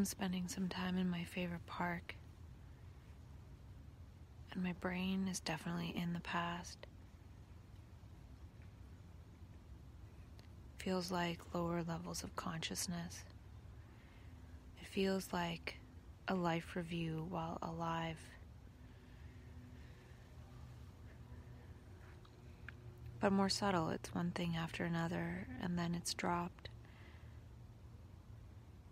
I'm spending some time in my favorite park. And my brain is definitely in the past. Feels like lower levels of consciousness. It feels like a life review while alive. But more subtle, it's one thing after another, and then it's dropped.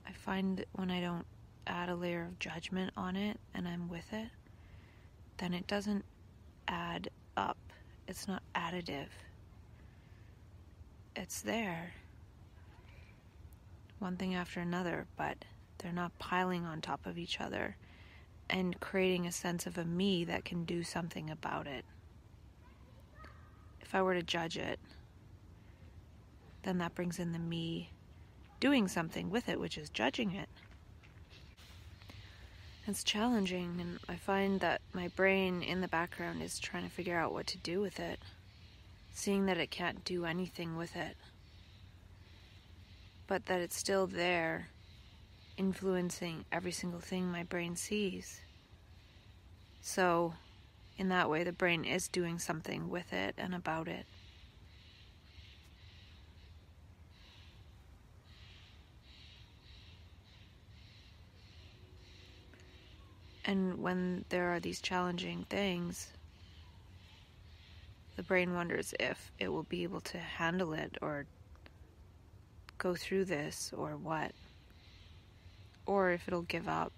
I find that when I don't add a layer of judgment on it and I'm with it, then it doesn't add up. It's not additive. It's there. One thing after another, but they're not piling on top of each other and creating a sense of a me that can do something about it. If I were to judge it, then that brings in the me doing something with it, which is judging it. It's challenging, and I find that my brain in the background is trying to figure out what to do with it, seeing that it can't do anything with it, but that it's still there, influencing every single thing my brain sees. So, in that way, the brain is doing something with it and about it. And when there are these challenging things, the brain wonders if it will be able to handle it or go through this or what, or if it'll give up.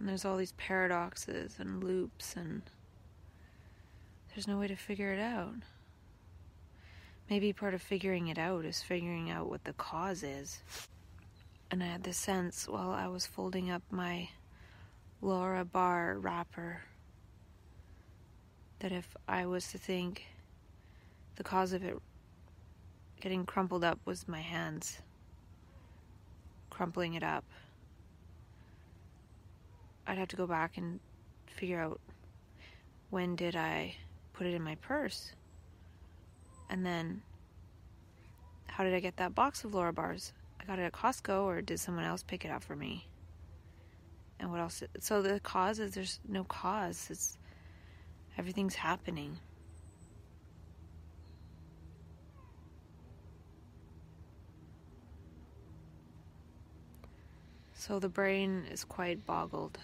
And there's all these paradoxes and loops and there's no way to figure it out. Maybe part of figuring it out is figuring out what the cause is. And I had the sense while I was folding up my Larabar wrapper that if I was to think the cause of it getting crumpled up was my hands crumpling it up, I'd have to go back and figure out when did I put it in my purse. And then, how did I get that box of Larabars? I got it at Costco, or did someone else pick it up for me? And what else? So the cause is there's no cause. It's everything's happening. So the brain is quite boggled.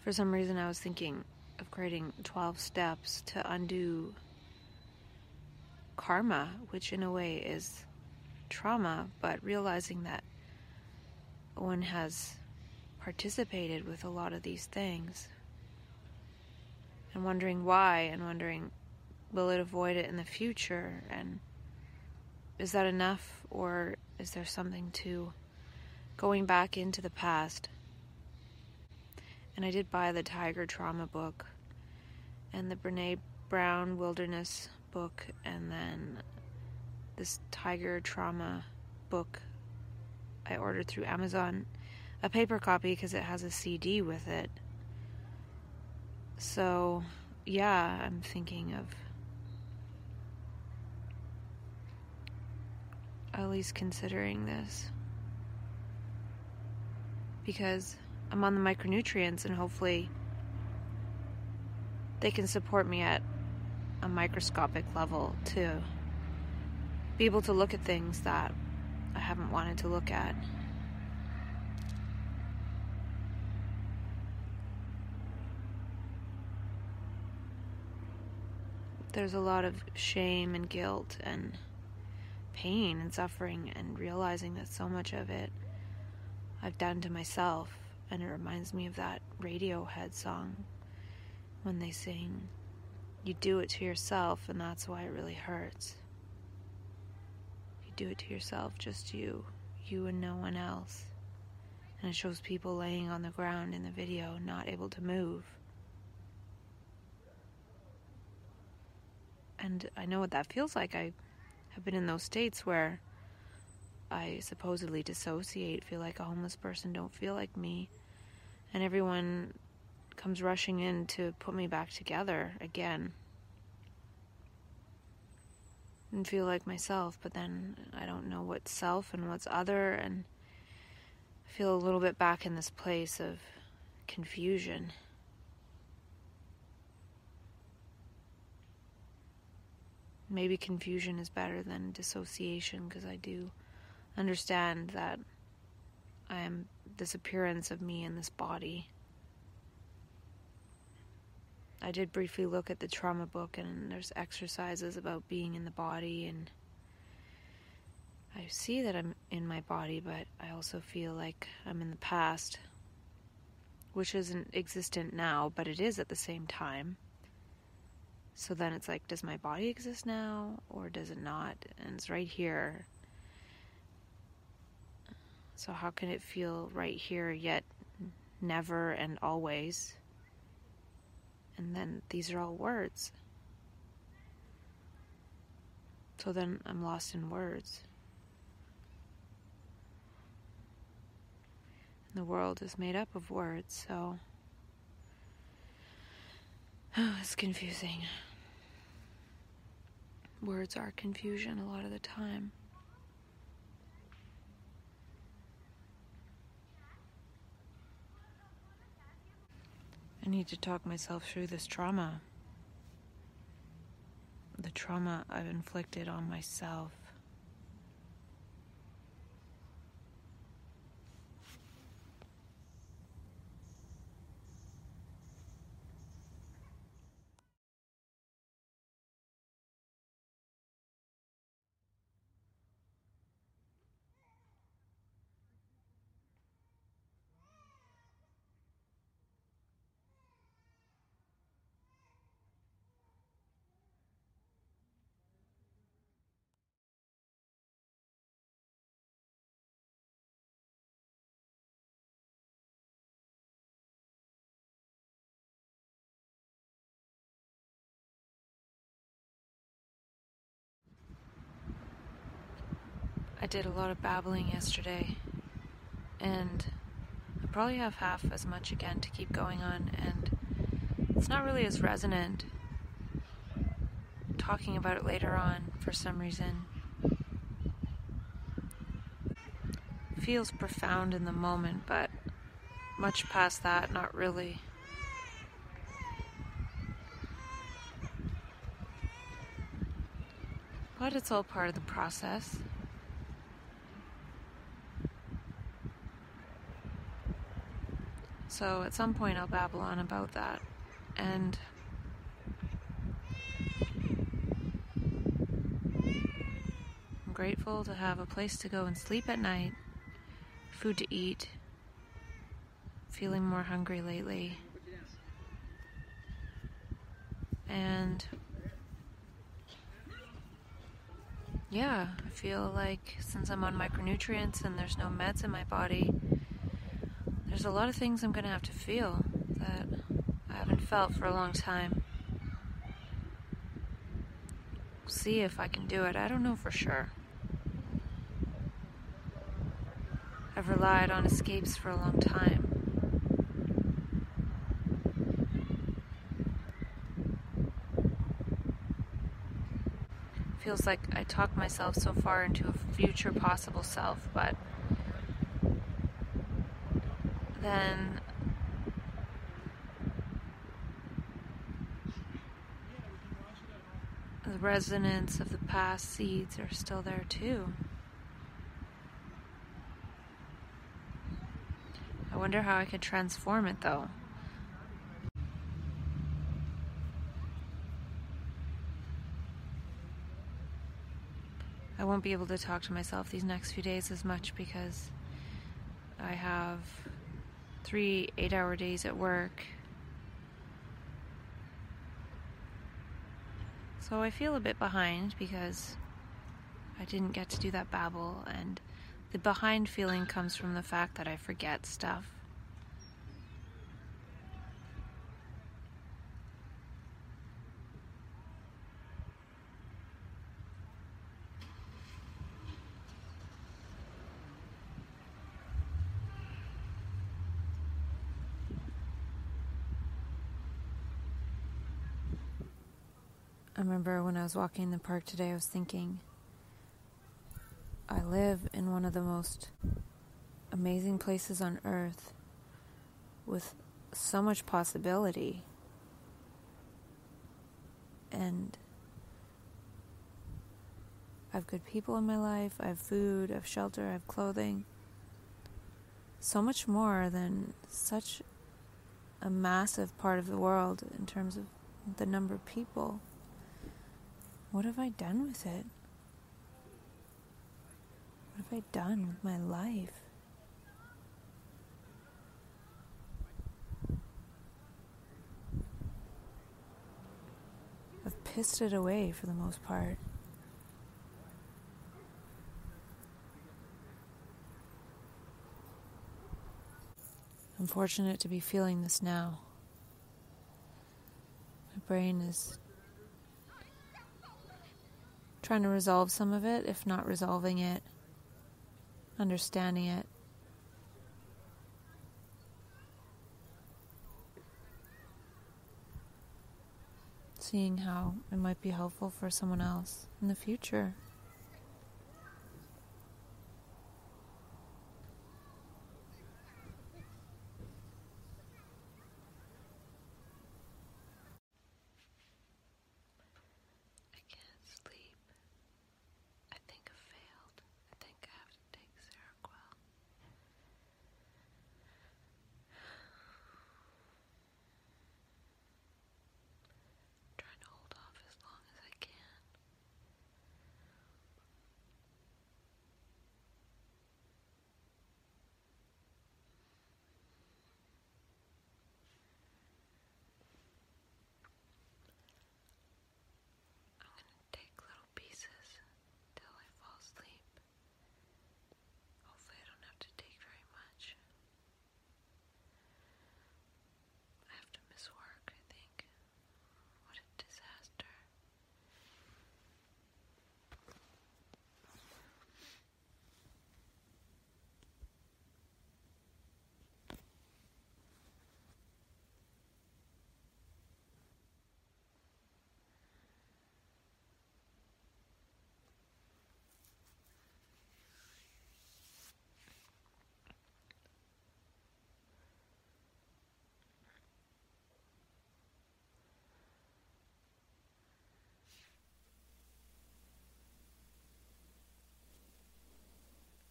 For some reason, I was thinking of creating 12 steps to undo karma, which in a way is trauma, but realizing that one has participated with a lot of these things and wondering why and wondering will it avoid it in the future? And is that enough or is there something to going back into the past and I did buy the Tiger Trauma book and the Brene Brown Wilderness book, and then this Tiger Trauma book I ordered through Amazon, a paper copy because it has a CD with it. So, yeah, I'm thinking of at least considering this because I'm on the micronutrients and hopefully they can support me at a microscopic level to be able to look at things that I haven't wanted to look at. There's a lot of shame and guilt and pain and suffering, and realizing that so much of it I've done to myself. And it reminds me of that Radiohead song when they sing, You do it to yourself, and that's why it really hurts. You do it to yourself, just you, you and no one else. And it shows people laying on the ground in the video, not able to move. And I know what that feels like. I have been in those states where I supposedly dissociate, feel like a homeless person, don't feel like me, and everyone comes rushing in to put me back together again and feel like myself, but then I don't know what's self and what's other, and I feel a little bit back in this place of confusion. maybe confusion is better than dissociation because I do understand that I am this appearance of me in this body. I did briefly look at the trauma book, and there's exercises about being in the body, and I see that I'm in my body, but I also feel like I'm in the past, which isn't existent now, but it is at the same time. So then it's like, does my body exist now or does it not? And it's right here. So, how can it feel right here yet never and always? And then these are all words. So then I'm lost in words. And the world is made up of words, so oh, it's confusing. Words are confusion a lot of the time. I need to talk myself through this trauma. The trauma I've inflicted on myself. I did a lot of babbling yesterday, and I probably have half as much again to keep going on, and it's not really as resonant talking about it later on for some reason. Feels profound in the moment, but much past that, not really. But it's all part of the process. So at some point I'll babble on about that. And I'm grateful to have a place to go and sleep at night, food to eat, feeling more hungry lately. And yeah, I feel like since I'm on micronutrients and there's no meds in my body, there's a lot of things I'm going to have to feel that I haven't felt for a long time. See if I can do it. I don't know for sure. I've relied on escapes for a long time. Feels like I talk myself so far into a future possible self, but then the resonance of the past seeds are still there too. I wonder how I could transform it though. I won't be able to talk to myself these next few days as much because I have three eight hour days at work. So I feel a bit behind because I didn't get to do that babble, and the behind feeling comes from the fact that I forget stuff. I remember when I was walking in the park today, I was thinking, I live in one of the most amazing places on earth with so much possibility. And I have good people in my life, I have food, I have shelter, I have clothing. So much more than such a massive part of the world in terms of the number of people. What have I done with it? What have I done with my life? I've pissed it away for the most part. I'm fortunate to be feeling this now. My brain is trying to resolve some of it, if not resolving it, understanding it. Seeing how it might be helpful for someone else in the future.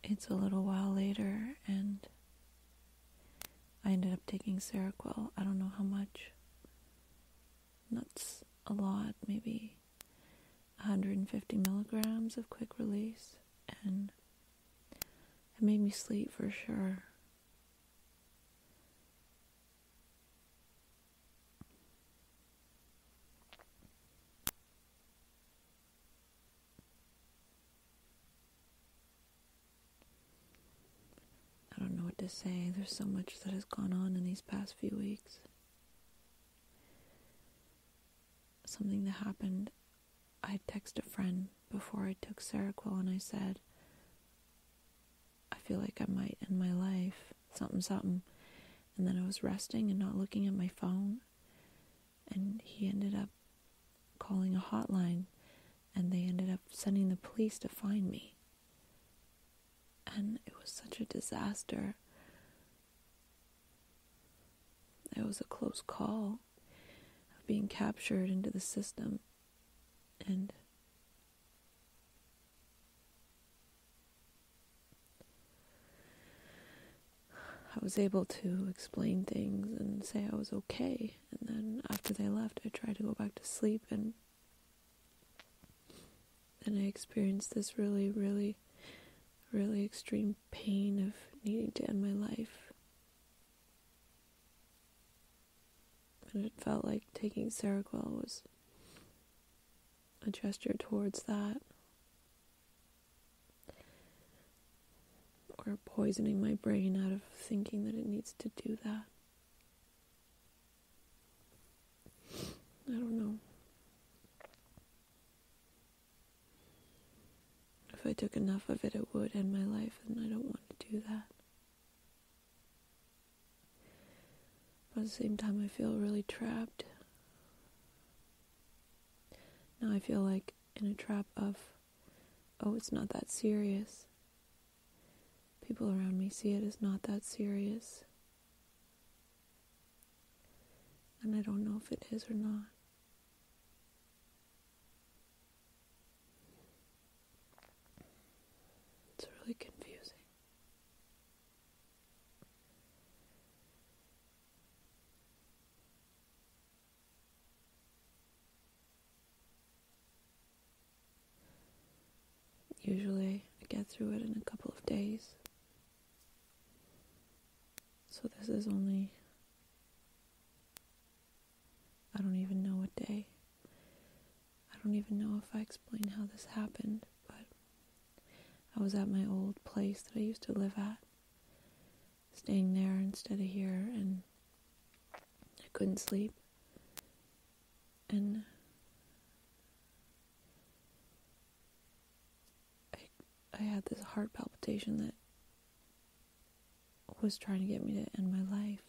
It's a little while later, and I ended up taking Seroquel. I don't know how much. That's a lot, maybe 150 milligrams of quick release, and it made me sleep for sure. Say. There's so much that has gone on in these past few weeks. Something that happened, I texted a friend before I took Seroquel and I said, I feel like I might end my life, something, something. And then I was resting and not looking at my phone. And he ended up calling a hotline and they ended up sending the police to find me. And it was such a disaster it was a close call of being captured into the system. And I was able to explain things and say I was okay. And then after they left, I tried to go back to sleep, and then I experienced this really, really, really extreme pain of needing to end my life. And it felt like taking Seroquel was a gesture towards that. or poisoning my brain out of thinking that it needs to do that. I don't know. If I took enough of it, it would end my life, and I don't want to do that. But at the same time, I feel really trapped. Now I feel like in a trap of, oh, it's not that serious people around me see it as not that serious. And I don't know if it is or not. It's really confusing. Usually I get through it in a couple of days. So this is only, I don't even know what day. I don't even know if I explain how this happened, but I was at my old place that I used to live at, staying there instead of here, and I couldn't sleep. And I had this heart palpitation that was trying to get me to end my life.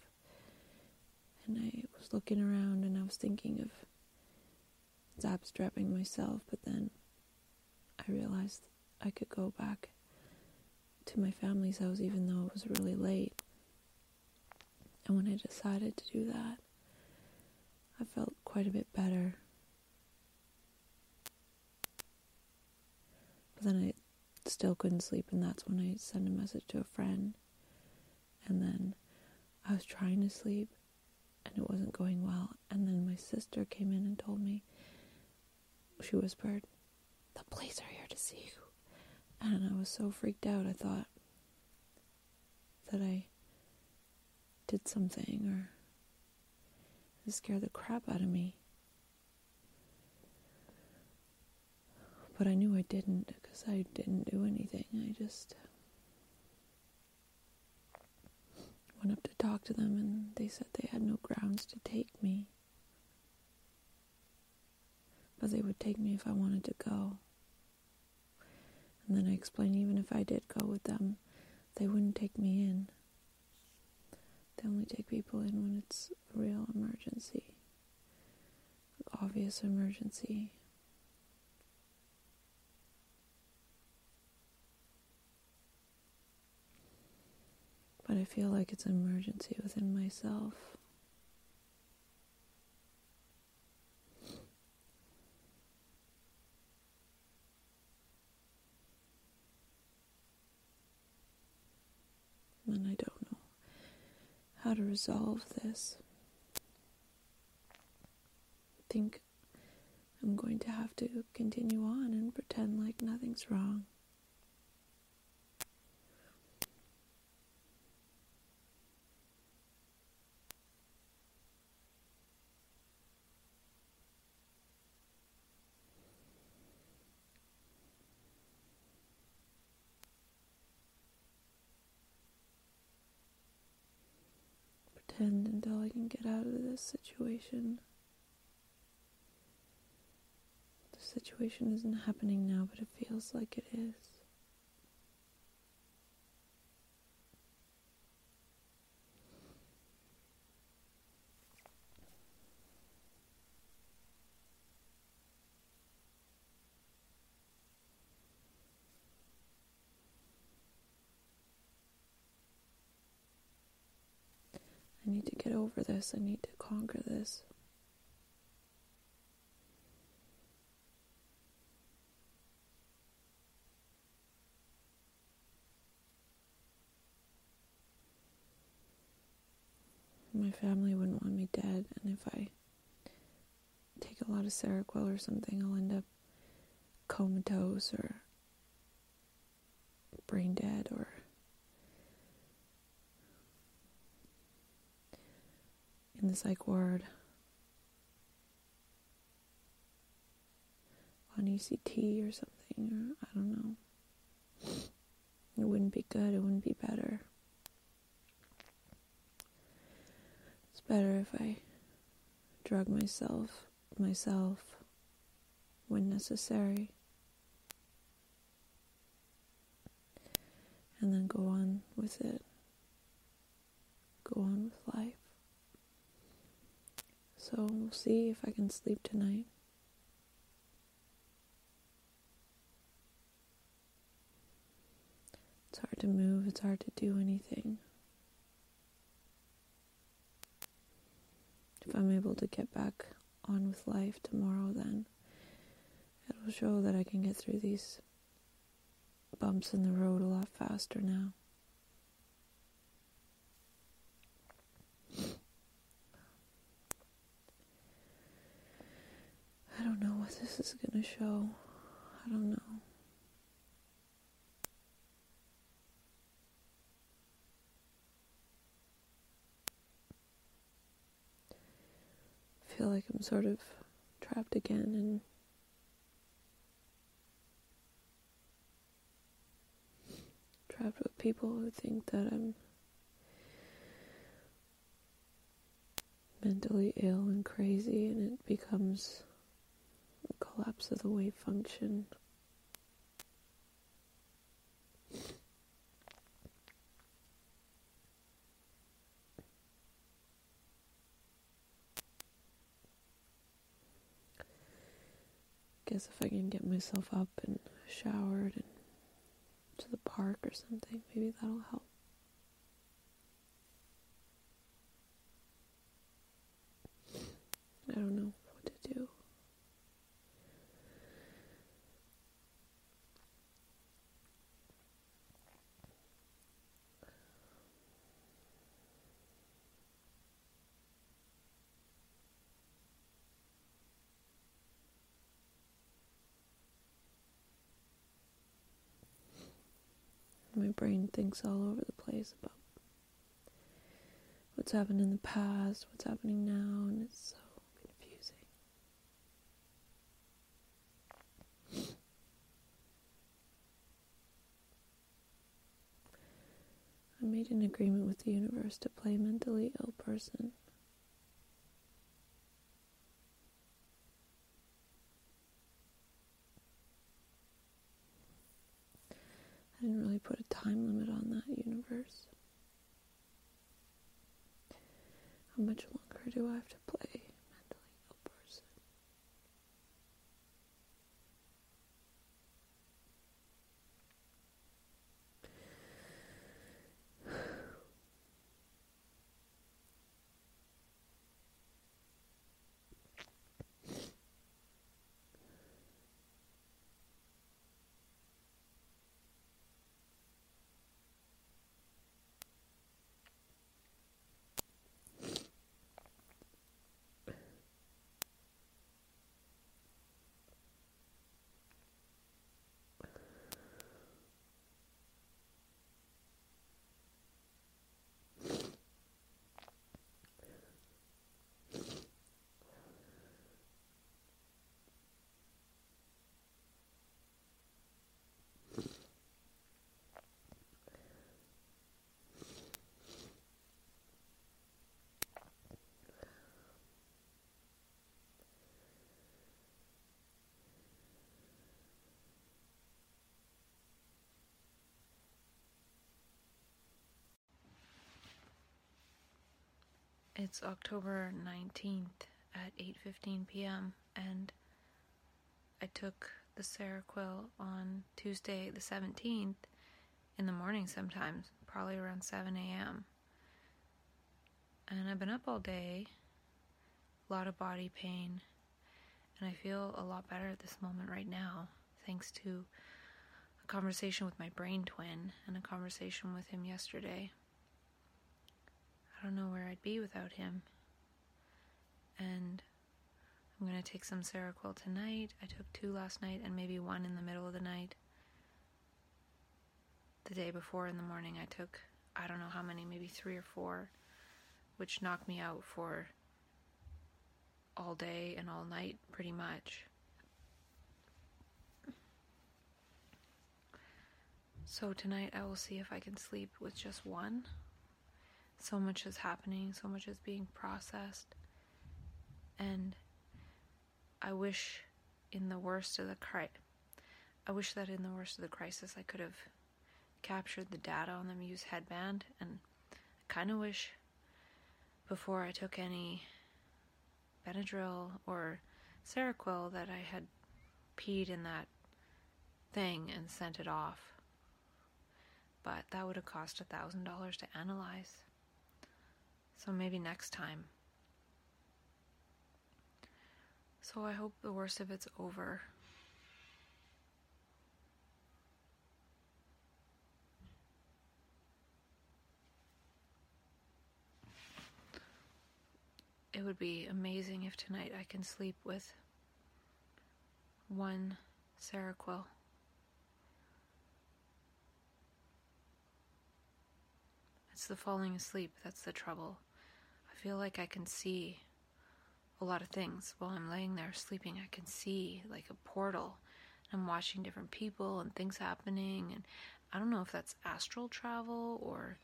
And I was looking around and I was thinking of zap strapping myself, but then I realized I could go back to my family's house even though it was really late. And when I decided to do that, I felt quite a bit better. But then I still couldn't sleep, and that's when I sent a message to a friend and then I was trying to sleep and it wasn't going well. And then my sister came in and told me, she whispered, The police are here to see you. And I was so freaked out, I thought that I did something or it scared the crap out of me. But I knew I didn't because I didn't do anything. I just uh, went up to talk to them and they said they had no grounds to take me. But they would take me if I wanted to go. And then I explained even if I did go with them, they wouldn't take me in. They only take people in when it's a real emergency, obvious emergency. But I feel like it's an emergency within myself. And I don't know how to resolve this. I think I'm going to have to continue on and pretend like nothing's wrong. Until I can get out of this situation. The situation isn't happening now, but it feels like it is. Get over this. I need to conquer this. My family wouldn't want me dead, and if I take a lot of Seroquel or something, I'll end up comatose or brain dead or in the psych ward on ECT or something, or I don't know. It wouldn't be good, it wouldn't be better. It's better if I drug myself myself when necessary. And then go on with it. Go on with life. So we'll see if I can sleep tonight. It's hard to move, it's hard to do anything. If I'm able to get back on with life tomorrow, then it'll show that I can get through these bumps in the road a lot faster now. I don't know what this is going to show. I don't know. I feel like I'm sort of trapped again and trapped with people who think that I'm mentally ill and crazy and it becomes collapse of the wave function. Guess if I can get myself up and showered and to the park or something, maybe that'll help. I don't know. My brain thinks all over the place about what's happened in the past, what's happening now, and it's so confusing. I made an agreement with the universe to play mentally ill person. I didn't really put a time limit on that universe. How much longer do I have to play? It's October 19th at 8:15 p.m. and I took the Seroquel on Tuesday the 17th in the morning sometimes, probably around 7 a.m. And I've been up all day, a lot of body pain, and I feel a lot better at this moment right now, thanks to a conversation with my brain twin and a conversation with him yesterday. I don't know where I'd be without him. And I'm going to take some Seroquel tonight. I took two last night and maybe one in the middle of the night. The day before in the morning, I took, I don't know how many, maybe three or four, which knocked me out for all day and all night, pretty much. So tonight I will see if I can sleep with just one. So much is happening, so much is being processed. And I wish in the worst of the cri- I wish that in the worst of the crisis I could have captured the data on the Muse headband and I kind of wish before I took any Benadryl or Seroquel that I had peed in that thing and sent it off. But that would have cost a thousand dollars to analyze. So maybe next time. So I hope the worst of it's over. It would be amazing if tonight I can sleep with one Seroquel. It's the falling asleep that's the trouble. Feel like I can see a lot of things while I'm laying there sleeping. I can see like a portal. I'm watching different people and things happening, and I don't know if that's astral travel or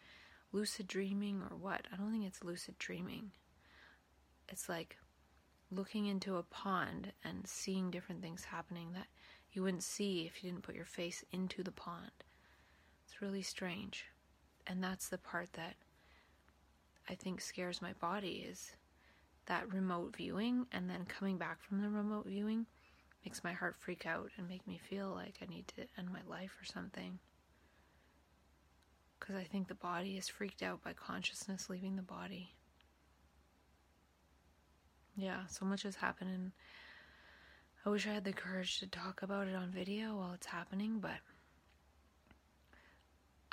lucid dreaming or what. I don't think it's lucid dreaming. It's like looking into a pond and seeing different things happening that you wouldn't see if you didn't put your face into the pond. It's really strange. And that's the part that I think scares my body is that remote viewing and then coming back from the remote viewing makes my heart freak out and make me feel like I need to end my life or something. Because I think the body is freaked out by consciousness leaving the body. Yeah, so much has happened, and I wish I had the courage to talk about it on video while it's happening, but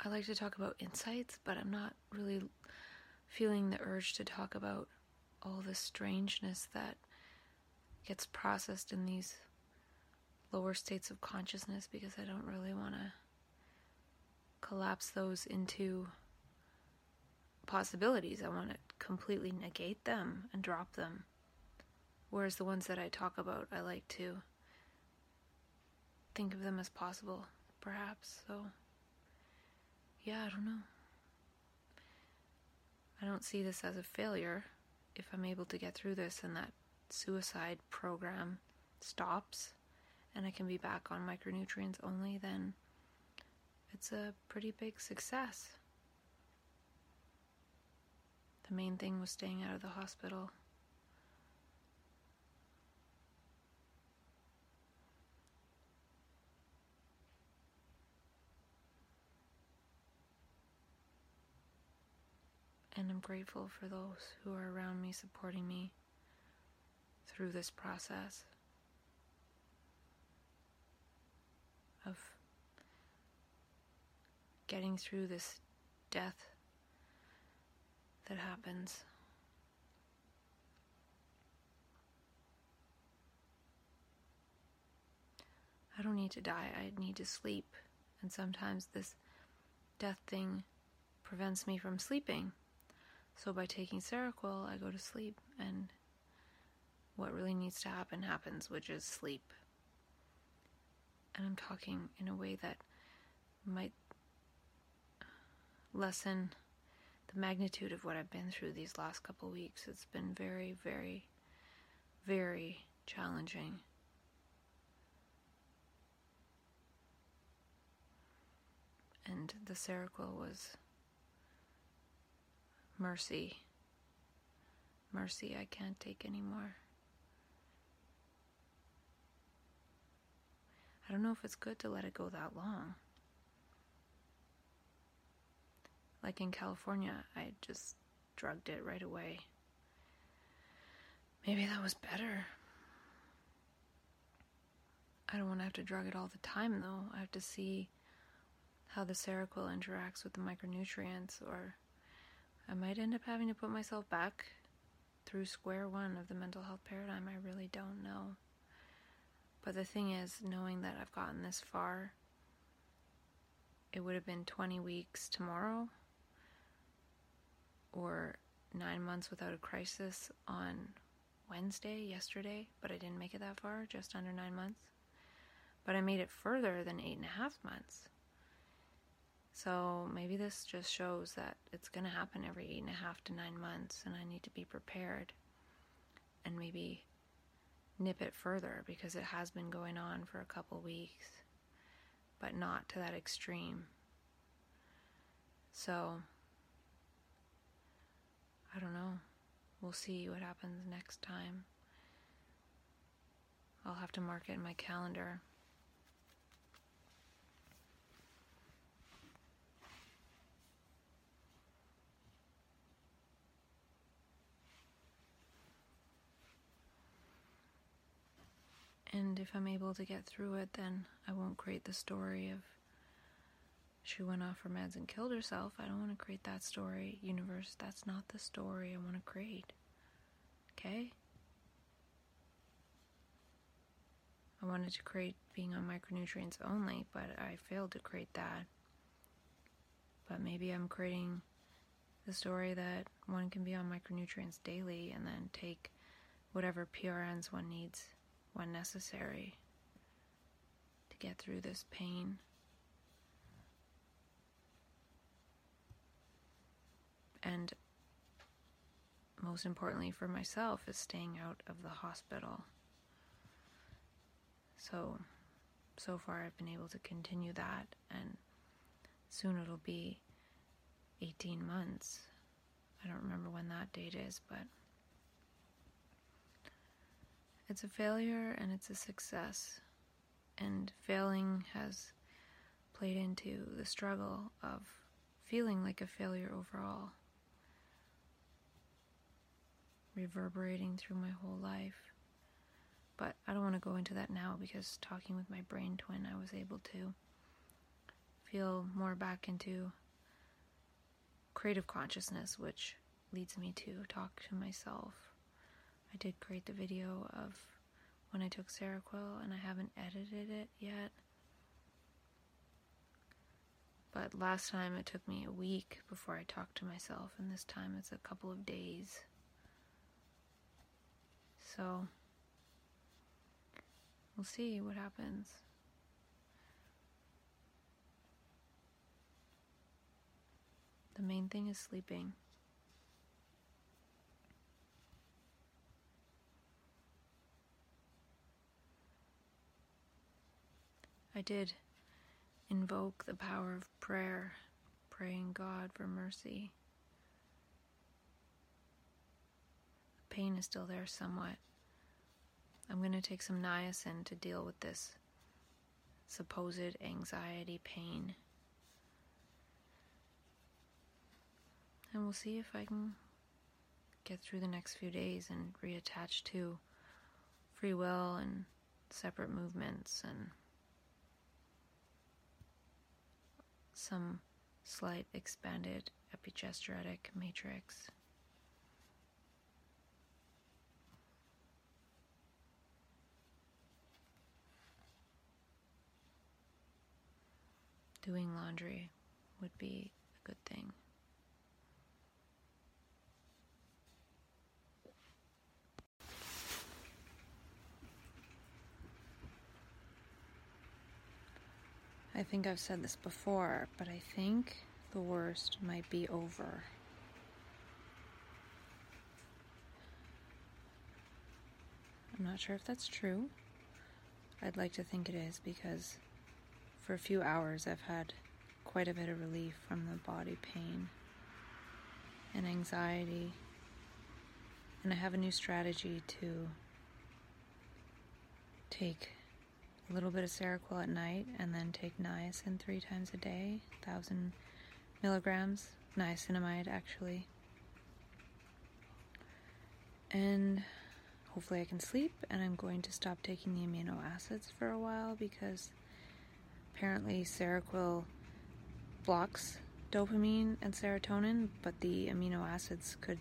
I like to talk about insights, but I'm not really feeling the urge to talk about all the strangeness that gets processed in these lower states of consciousness because I don't really want to collapse those into possibilities. I want to completely negate them and drop them. Whereas the ones that I talk about, I like to think of them as possible, perhaps. So, yeah, I don't know. I don't see this as a failure if I'm able to get through this and that suicide program stops and I can be back on micronutrients only, then it's a pretty big success. The main thing was staying out of the hospital. And I'm grateful for those who are around me supporting me through this process of getting through this death that happens. I don't need to die, I need to sleep. And sometimes this death thing prevents me from sleeping. So by taking Seroquel, I go to sleep, and what really needs to happen happens, which is sleep. And I'm talking in a way that might lessen the magnitude of what I've been through these last couple weeks. It's been very, very, very challenging. And the Seroquel was Mercy. Mercy, I can't take anymore. I don't know if it's good to let it go that long. Like in California, I just drugged it right away. Maybe that was better. I don't want to have to drug it all the time, though. I have to see how the Seroquel interacts with the micronutrients, or I might end up having to put myself back through square one of the mental health paradigm. I really don't know. But the thing is, knowing that I've gotten this far, it would have been 20 weeks tomorrow or nine months without a crisis on Wednesday, yesterday, but I didn't make it that far, just under nine months. But I made it further than eight and a half months. So maybe this just shows that it's going to happen every eight and a half to nine months, and I need to be prepared and maybe nip it further because it has been going on for a couple weeks, but not to that extreme. So, I don't know. We'll see what happens next time. I'll have to mark it in my calendar. And if I'm able to get through it, then I won't create the story of she went off her meds and killed herself. I don't want to create that story. Universe, that's not the story I want to create. Okay? I wanted to create being on micronutrients only, but I failed to create that. But maybe I'm creating the story that one can be on micronutrients daily and then take whatever PRNs one needs when necessary to get through this pain. And most importantly for myself is staying out of the hospital. So, so far I've been able to continue that, and soon it'll be 18 months. I don't remember when that date is, but it's a failure and it's a success. And failing has played into the struggle of feeling like a failure overall reverberating through my whole life. But I don't want to go into that now because talking with my brain twin, I was able to feel more back into creative consciousness, which leads me to talk to myself. I did create the video of when I took Seroquel, and I haven't edited it yet. But last time it took me a week before I talked to myself, and this time it's a couple of days. So we'll see what happens. The main thing is sleeping. I did invoke the power of prayer, praying God for mercy. pain is still there somewhat. I'm going to take some niacin to deal with this supposed anxiety pain. And we'll see if I can get through the next few days and reattach to free will and separate movements and some slight expanded epigenetic matrix. doing laundry would be a good thing. I think I've said this before, but I think the worst might be over. I'm not sure if that's true. I'd like to think it is because for a few hours, I've had quite a bit of relief from the body pain and anxiety. And I have a new strategy to take a little bit of Seroquel at night and then take niacin three times a day, 1,000 milligrams, niacinamide actually. And hopefully I can sleep, and I'm going to stop taking the amino acids for a while because apparently Seroquel blocks dopamine and serotonin, but the amino acids could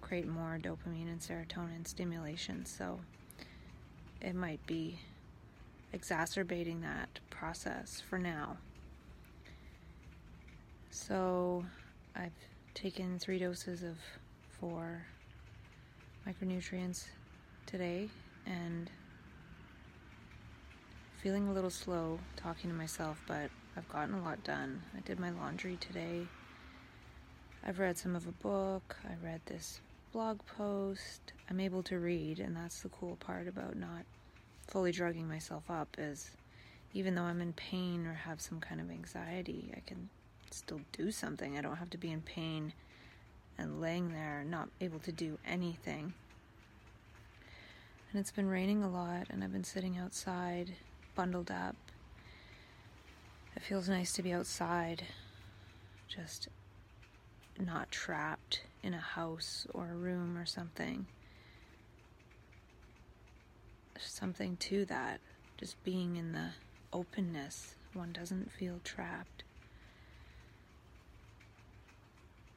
create more dopamine and serotonin stimulation, so it might be exacerbating that process for now. So I've taken three doses of four micronutrients today and feeling a little slow talking to myself, but I've gotten a lot done. I did my laundry today. I've read some of a book. I read this blog post. I'm able to read, and that's the cool part about not fully drugging myself up is even though I'm in pain or have some kind of anxiety, I can still do something. I don't have to be in pain and laying there not able to do anything. And it's been raining a lot, and I've been sitting outside, bundled up. It feels nice to be outside, just not trapped in a house or a room or something. Something to that, just being in the openness. One doesn't feel trapped.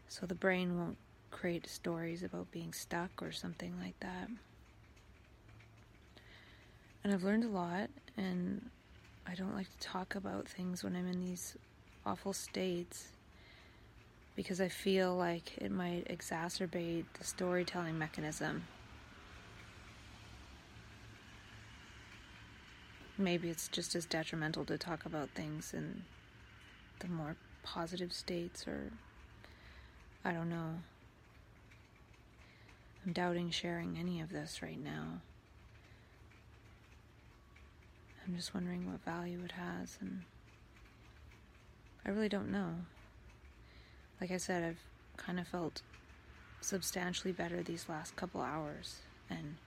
So the brain won't create stories about being stuck or something like that. And I've learned a lot, and I don't like to talk about things when I'm in these awful states because I feel like it might exacerbate the storytelling mechanism. Maybe it's just as detrimental to talk about things in the more positive states, or I don't know. I'm doubting sharing any of this right now. I'm just wondering what value it has, and I really don't know. Like I said, I've kind of felt substantially better these last couple hours, and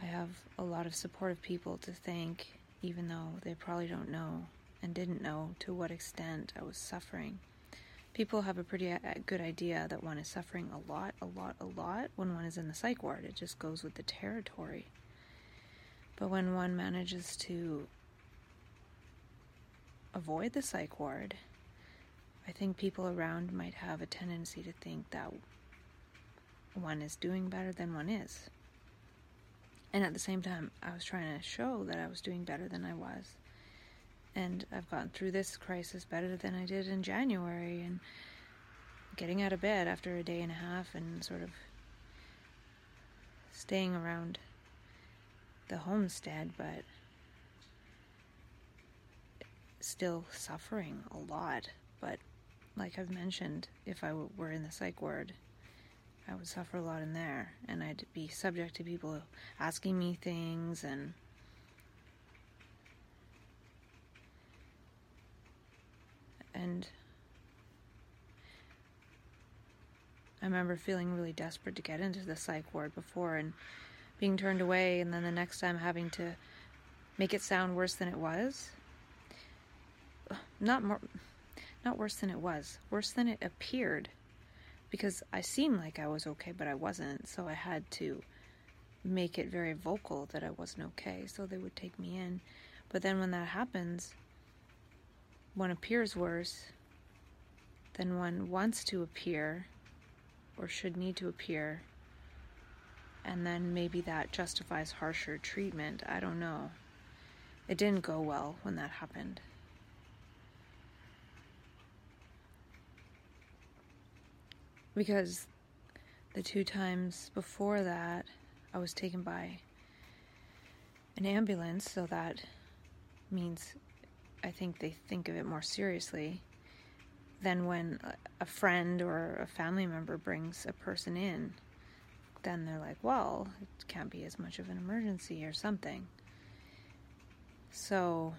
I have a lot of supportive people to thank, even though they probably don't know and didn't know to what extent I was suffering. People have a pretty uh, good idea that one is suffering a lot, a lot, a lot when one is in the psych ward. It just goes with the territory. But when one manages to avoid the psych ward, I think people around might have a tendency to think that one is doing better than one is. And at the same time, I was trying to show that I was doing better than I was. And I've gotten through this crisis better than I did in January. And getting out of bed after a day and a half and sort of staying around the homestead, but still suffering a lot. But like I've mentioned, if I were in the psych ward, I would suffer a lot in there, and I'd be subject to people asking me things and. And I remember feeling really desperate to get into the psych ward before and being turned away, and then the next time having to make it sound worse than it was. Not more, not worse than it was, worse than it appeared. Because I seemed like I was okay, but I wasn't, so I had to make it very vocal that I wasn't okay, so they would take me in. But then when that happens, one appears worse than one wants to appear or should need to appear and then maybe that justifies harsher treatment. I don't know. It didn't go well when that happened. Because the two times before that, I was taken by an ambulance, so that means I think they think of it more seriously than when a friend or a family member brings a person in then they're like, well, it can't be as much of an emergency or something. So,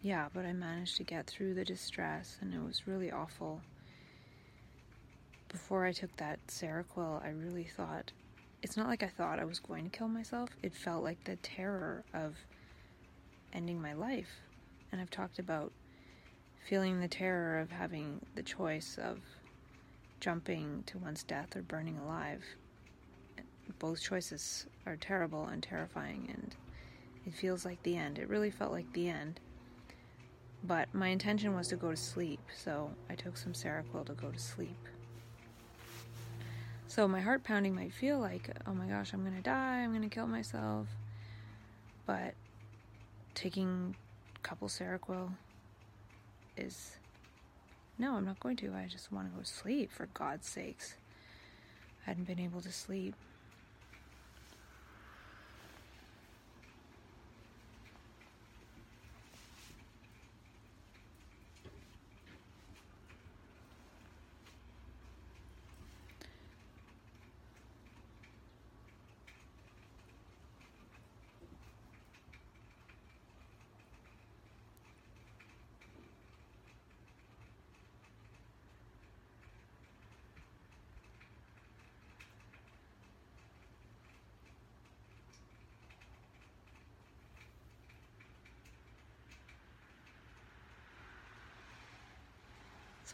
yeah, but I managed to get through the distress and it was really awful. Before I took that Seroquel, I really thought it's not like I thought I was going to kill myself. It felt like the terror of ending my life. And I've talked about feeling the terror of having the choice of jumping to one's death or burning alive. Both choices are terrible and terrifying, and it feels like the end. It really felt like the end. But my intention was to go to sleep, so I took some Seroquel to go to sleep. So my heart pounding might feel like, oh my gosh, I'm gonna die, I'm gonna kill myself. But taking a couple Seroquel is no, I'm not going to. I just want to go to sleep, for God's sakes. I hadn't been able to sleep.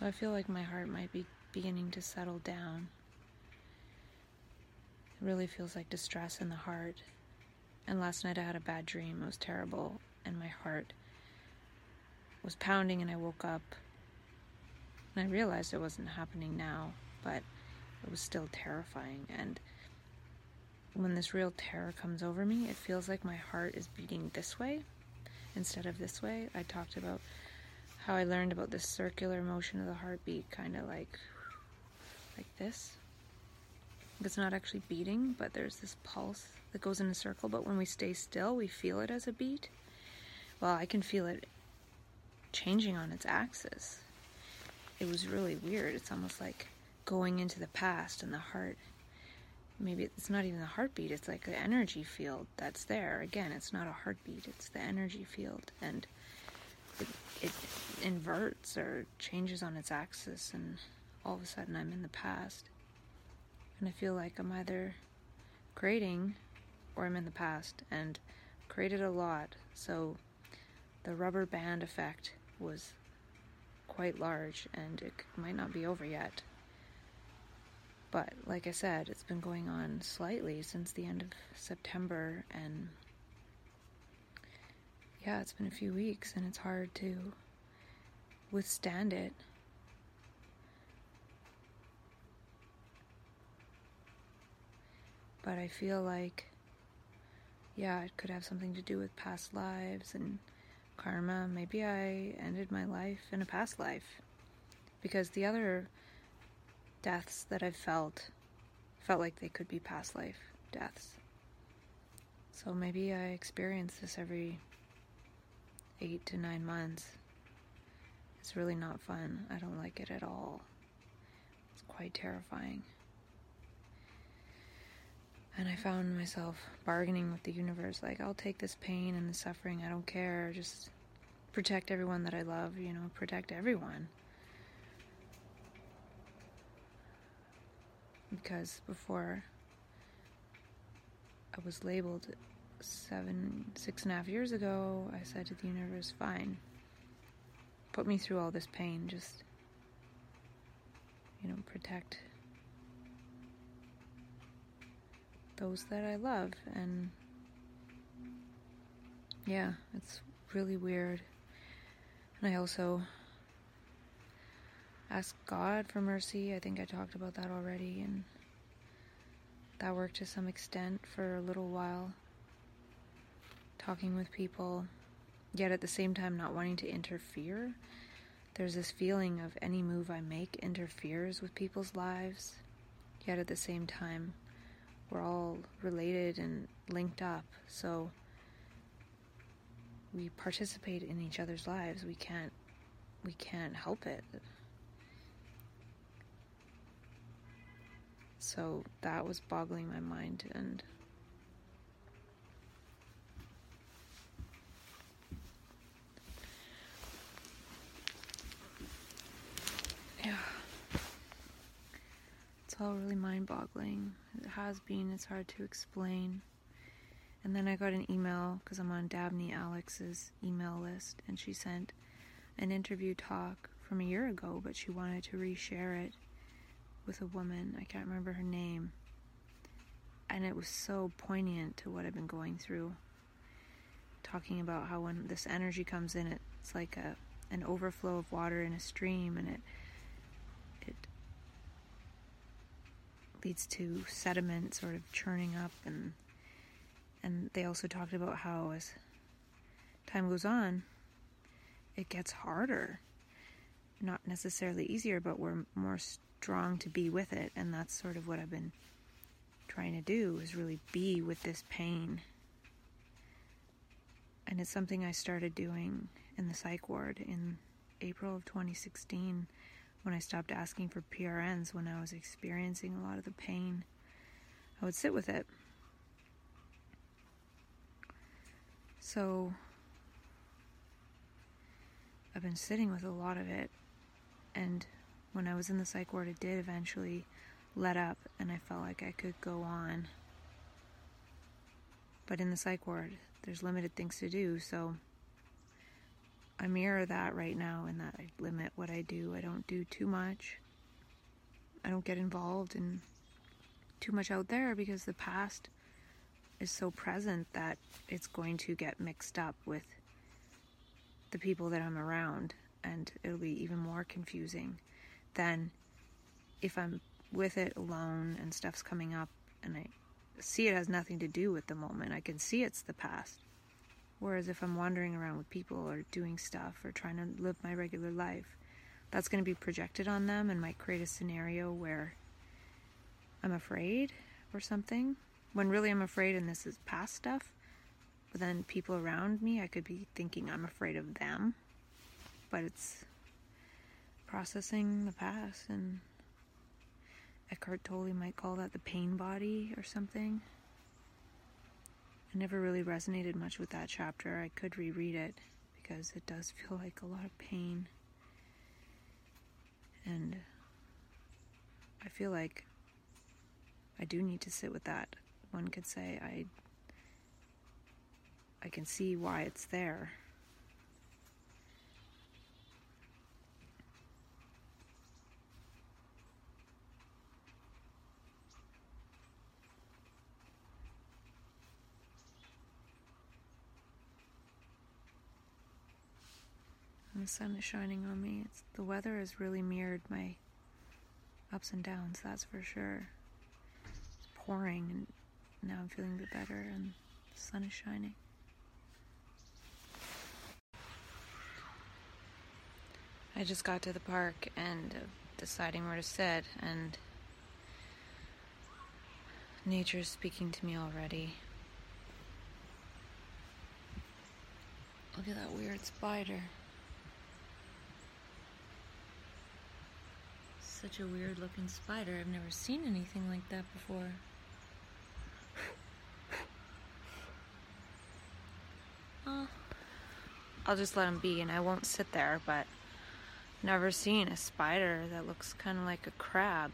So I feel like my heart might be beginning to settle down. It really feels like distress in the heart. And last night I had a bad dream. It was terrible. And my heart was pounding, and I woke up. And I realized it wasn't happening now, but it was still terrifying. And when this real terror comes over me, it feels like my heart is beating this way instead of this way. I talked about how I learned about this circular motion of the heartbeat, kind of like like this. It's not actually beating, but there's this pulse that goes in a circle. But when we stay still, we feel it as a beat. Well, I can feel it changing on its axis. It was really weird. It's almost like going into the past and the heart. Maybe it's not even the heartbeat, it's like the energy field that's there. Again, it's not a heartbeat, it's the energy field. And it, it inverts or changes on its axis, and all of a sudden I'm in the past. And I feel like I'm either creating or I'm in the past, and created a lot. So the rubber band effect was quite large, and it might not be over yet. But like I said, it's been going on slightly since the end of September, and yeah, it's been a few weeks and it's hard to withstand it. But I feel like, yeah, it could have something to do with past lives and karma. Maybe I ended my life in a past life. Because the other deaths that I've felt felt like they could be past life deaths. So maybe I experience this every eight to nine months. It's really not fun. I don't like it at all. It's quite terrifying. And I found myself bargaining with the universe like, I'll take this pain and the suffering. I don't care. Just protect everyone that I love, you know, protect everyone. Because before I was labeled seven, six and a half years ago, I said to the universe, fine, put me through all this pain, just, you know, protect those that I love. And yeah, it's really weird. And I also ask God for mercy. I think I talked about that already, and that worked to some extent for a little while talking with people, yet at the same time not wanting to interfere. There's this feeling of any move I make interferes with people's lives, yet at the same time, we're all related and linked up, so we participate in each other's lives. We can't we can't help it. So that was boggling my mind and Yeah. It's all really mind boggling. It has been, it's hard to explain. And then I got an email because I'm on Dabney Alex's email list, and she sent an interview talk from a year ago, but she wanted to reshare it with a woman. I can't remember her name. And it was so poignant to what I've been going through. Talking about how when this energy comes in, it's like a an overflow of water in a stream, and it leads to sediment sort of churning up, and and they also talked about how as time goes on, it gets harder. Not necessarily easier, but we're more strong to be with it, and that's sort of what I've been trying to do is really be with this pain. And it's something I started doing in the psych ward in April of 2016 when I stopped asking for PRNs when I was experiencing a lot of the pain. I would sit with it. So I've been sitting with a lot of it and when I was in the psych ward, it did eventually let up and I felt like I could go on. But in the psych ward, there's limited things to do, so I mirror that right now in that I limit what I do. I don't do too much. I don't get involved in too much out there because the past is so present that it's going to get mixed up with the people that I'm around and it'll be even more confusing than if I'm with it alone and stuff's coming up and I see it has nothing to do with the moment. I can see it's the past. Whereas if I'm wandering around with people or doing stuff or trying to live my regular life, that's going to be projected on them and might create a scenario where I'm afraid or something. When really I'm afraid and this is past stuff. But then people around me, I could be thinking I'm afraid of them. But it's processing the past and Eckhart Tolle might call that the pain body or something. I never really resonated much with that chapter. I could reread it because it does feel like a lot of pain. And I feel like I do need to sit with that. One could say I I can see why it's there. The sun is shining on me. It's, the weather has really mirrored my ups and downs, that's for sure. It's pouring, and now I'm feeling a bit better, and the sun is shining. I just got to the park and uh, deciding where to sit, and nature's speaking to me already. Look at that weird spider. Such a weird looking spider. I've never seen anything like that before. Oh, I'll just let him be and I won't sit there, but never seen a spider that looks kind of like a crab.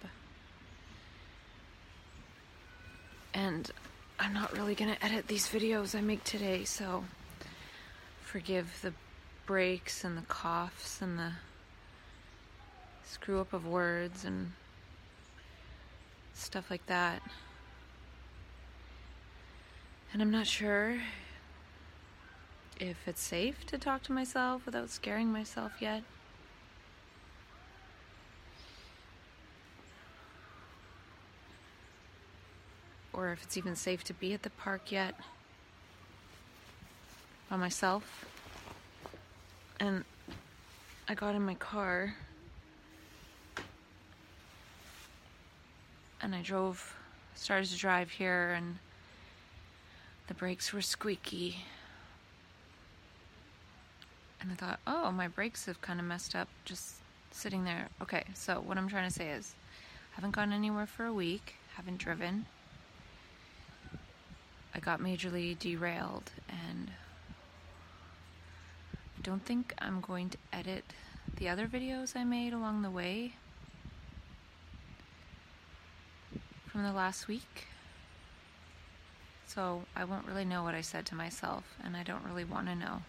And I'm not really going to edit these videos I make today, so forgive the breaks and the coughs and the screw up of words and stuff like that. And I'm not sure if it's safe to talk to myself without scaring myself yet. Or if it's even safe to be at the park yet by myself. And I got in my car and I drove, started to drive here, and the brakes were squeaky. And I thought, oh, my brakes have kind of messed up just sitting there. Okay, so what I'm trying to say is, I haven't gone anywhere for a week, haven't driven. I got majorly derailed, and I don't think I'm going to edit the other videos I made along the way from the last week. So I won't really know what I said to myself, and I don't really want to know.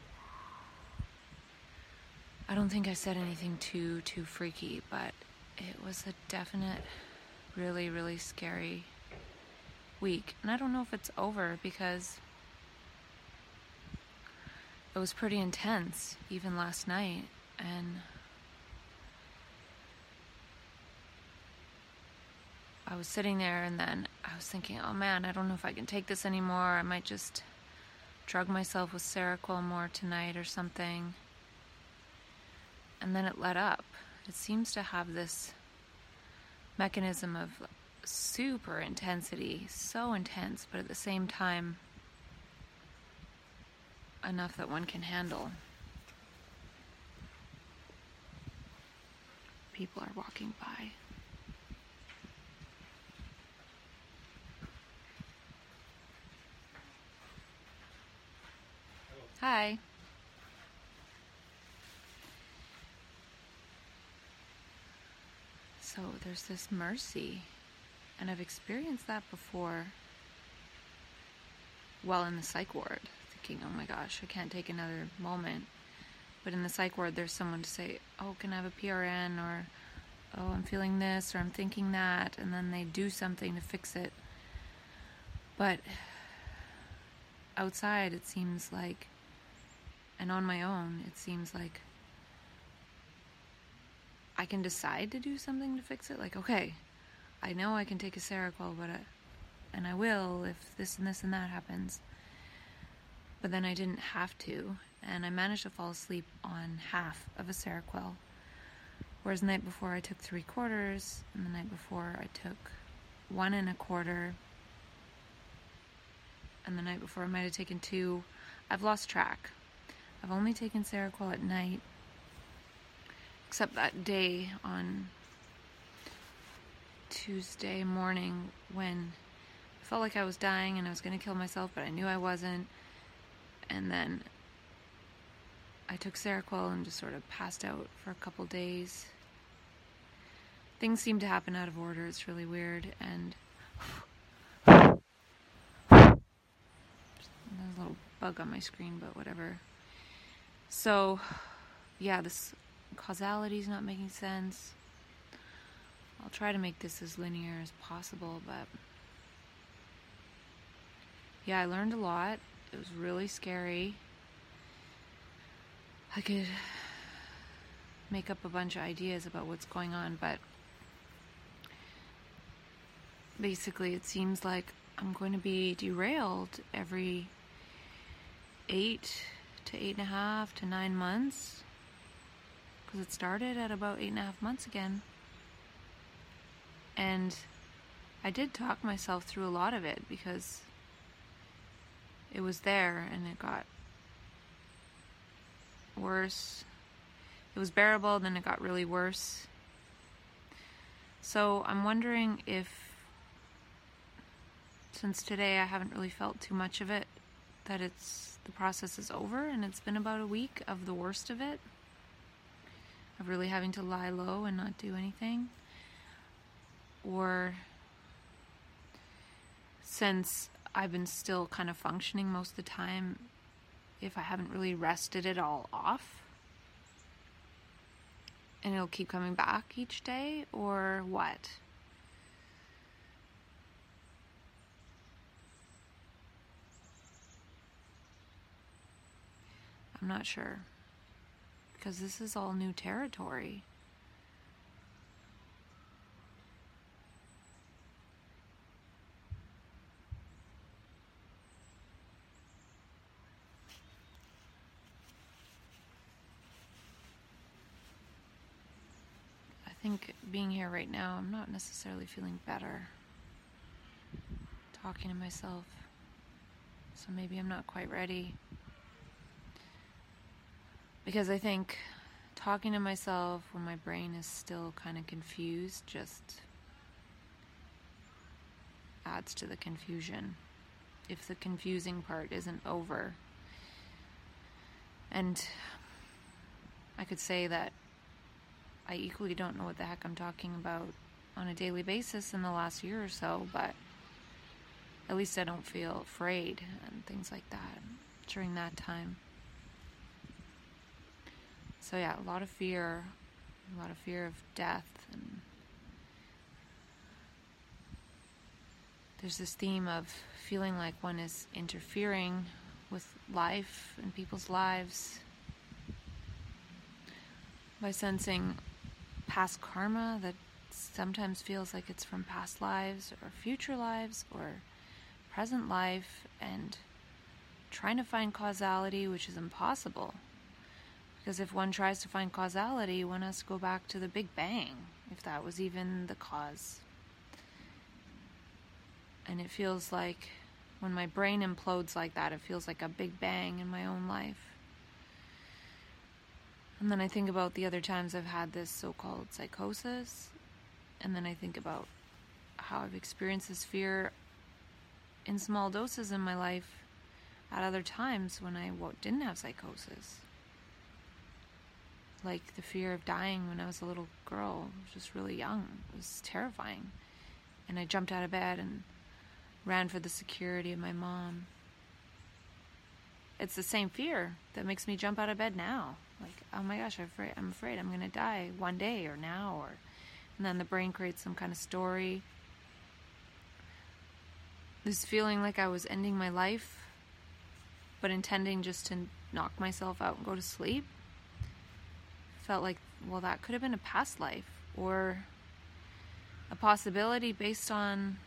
I don't think I said anything too, too freaky, but it was a definite really, really scary week. And I don't know if it's over because it was pretty intense even last night. And I was sitting there and then I was thinking, oh man, I don't know if I can take this anymore. I might just drug myself with Seroquel more tonight or something. And then it let up. It seems to have this mechanism of super intensity, so intense, but at the same time, enough that one can handle. People are walking by. Hi. So there's this mercy, and I've experienced that before while in the psych ward, thinking, oh my gosh, I can't take another moment. But in the psych ward, there's someone to say, oh, can I have a PRN? Or, oh, I'm feeling this, or I'm thinking that. And then they do something to fix it. But outside, it seems like and on my own, it seems like I can decide to do something to fix it. Like, okay, I know I can take a Seroquel, but I, and I will if this and this and that happens. But then I didn't have to, and I managed to fall asleep on half of a Seroquel. Whereas the night before I took three quarters, and the night before I took one and a quarter, and the night before I might have taken two. I've lost track. I've only taken Seroquel at night, except that day on Tuesday morning when I felt like I was dying and I was going to kill myself, but I knew I wasn't. And then I took Seroquel and just sort of passed out for a couple days. Things seem to happen out of order. It's really weird. And there's a little bug on my screen, but whatever. So, yeah, this causality is not making sense. I'll try to make this as linear as possible, but yeah, I learned a lot. It was really scary. I could make up a bunch of ideas about what's going on, but basically, it seems like I'm going to be derailed every eight to eight and a half to nine months because it started at about eight and a half months again. And I did talk myself through a lot of it because it was there and it got worse. It was bearable, then it got really worse. So I'm wondering if, since today I haven't really felt too much of it, that it's the process is over and it's been about a week of the worst of it of really having to lie low and not do anything. Or since I've been still kind of functioning most of the time if I haven't really rested it all off and it'll keep coming back each day or what I'm not sure. Because this is all new territory. I think being here right now, I'm not necessarily feeling better. Talking to myself. So maybe I'm not quite ready. Because I think talking to myself when my brain is still kind of confused just adds to the confusion. If the confusing part isn't over. And I could say that I equally don't know what the heck I'm talking about on a daily basis in the last year or so, but at least I don't feel afraid and things like that during that time. So yeah, a lot of fear, a lot of fear of death and there's this theme of feeling like one is interfering with life and people's lives by sensing past karma that sometimes feels like it's from past lives or future lives or present life and trying to find causality, which is impossible. Because if one tries to find causality, one has to go back to the Big Bang, if that was even the cause. And it feels like when my brain implodes like that, it feels like a big bang in my own life. And then I think about the other times I've had this so called psychosis. And then I think about how I've experienced this fear in small doses in my life at other times when I didn't have psychosis. Like the fear of dying when I was a little girl, just really young. It was terrifying. And I jumped out of bed and ran for the security of my mom. It's the same fear that makes me jump out of bed now. Like, oh my gosh, I'm afraid I'm afraid I'm gonna die one day or now or and then the brain creates some kind of story. This feeling like I was ending my life, but intending just to knock myself out and go to sleep. Felt like, well, that could have been a past life or a possibility based on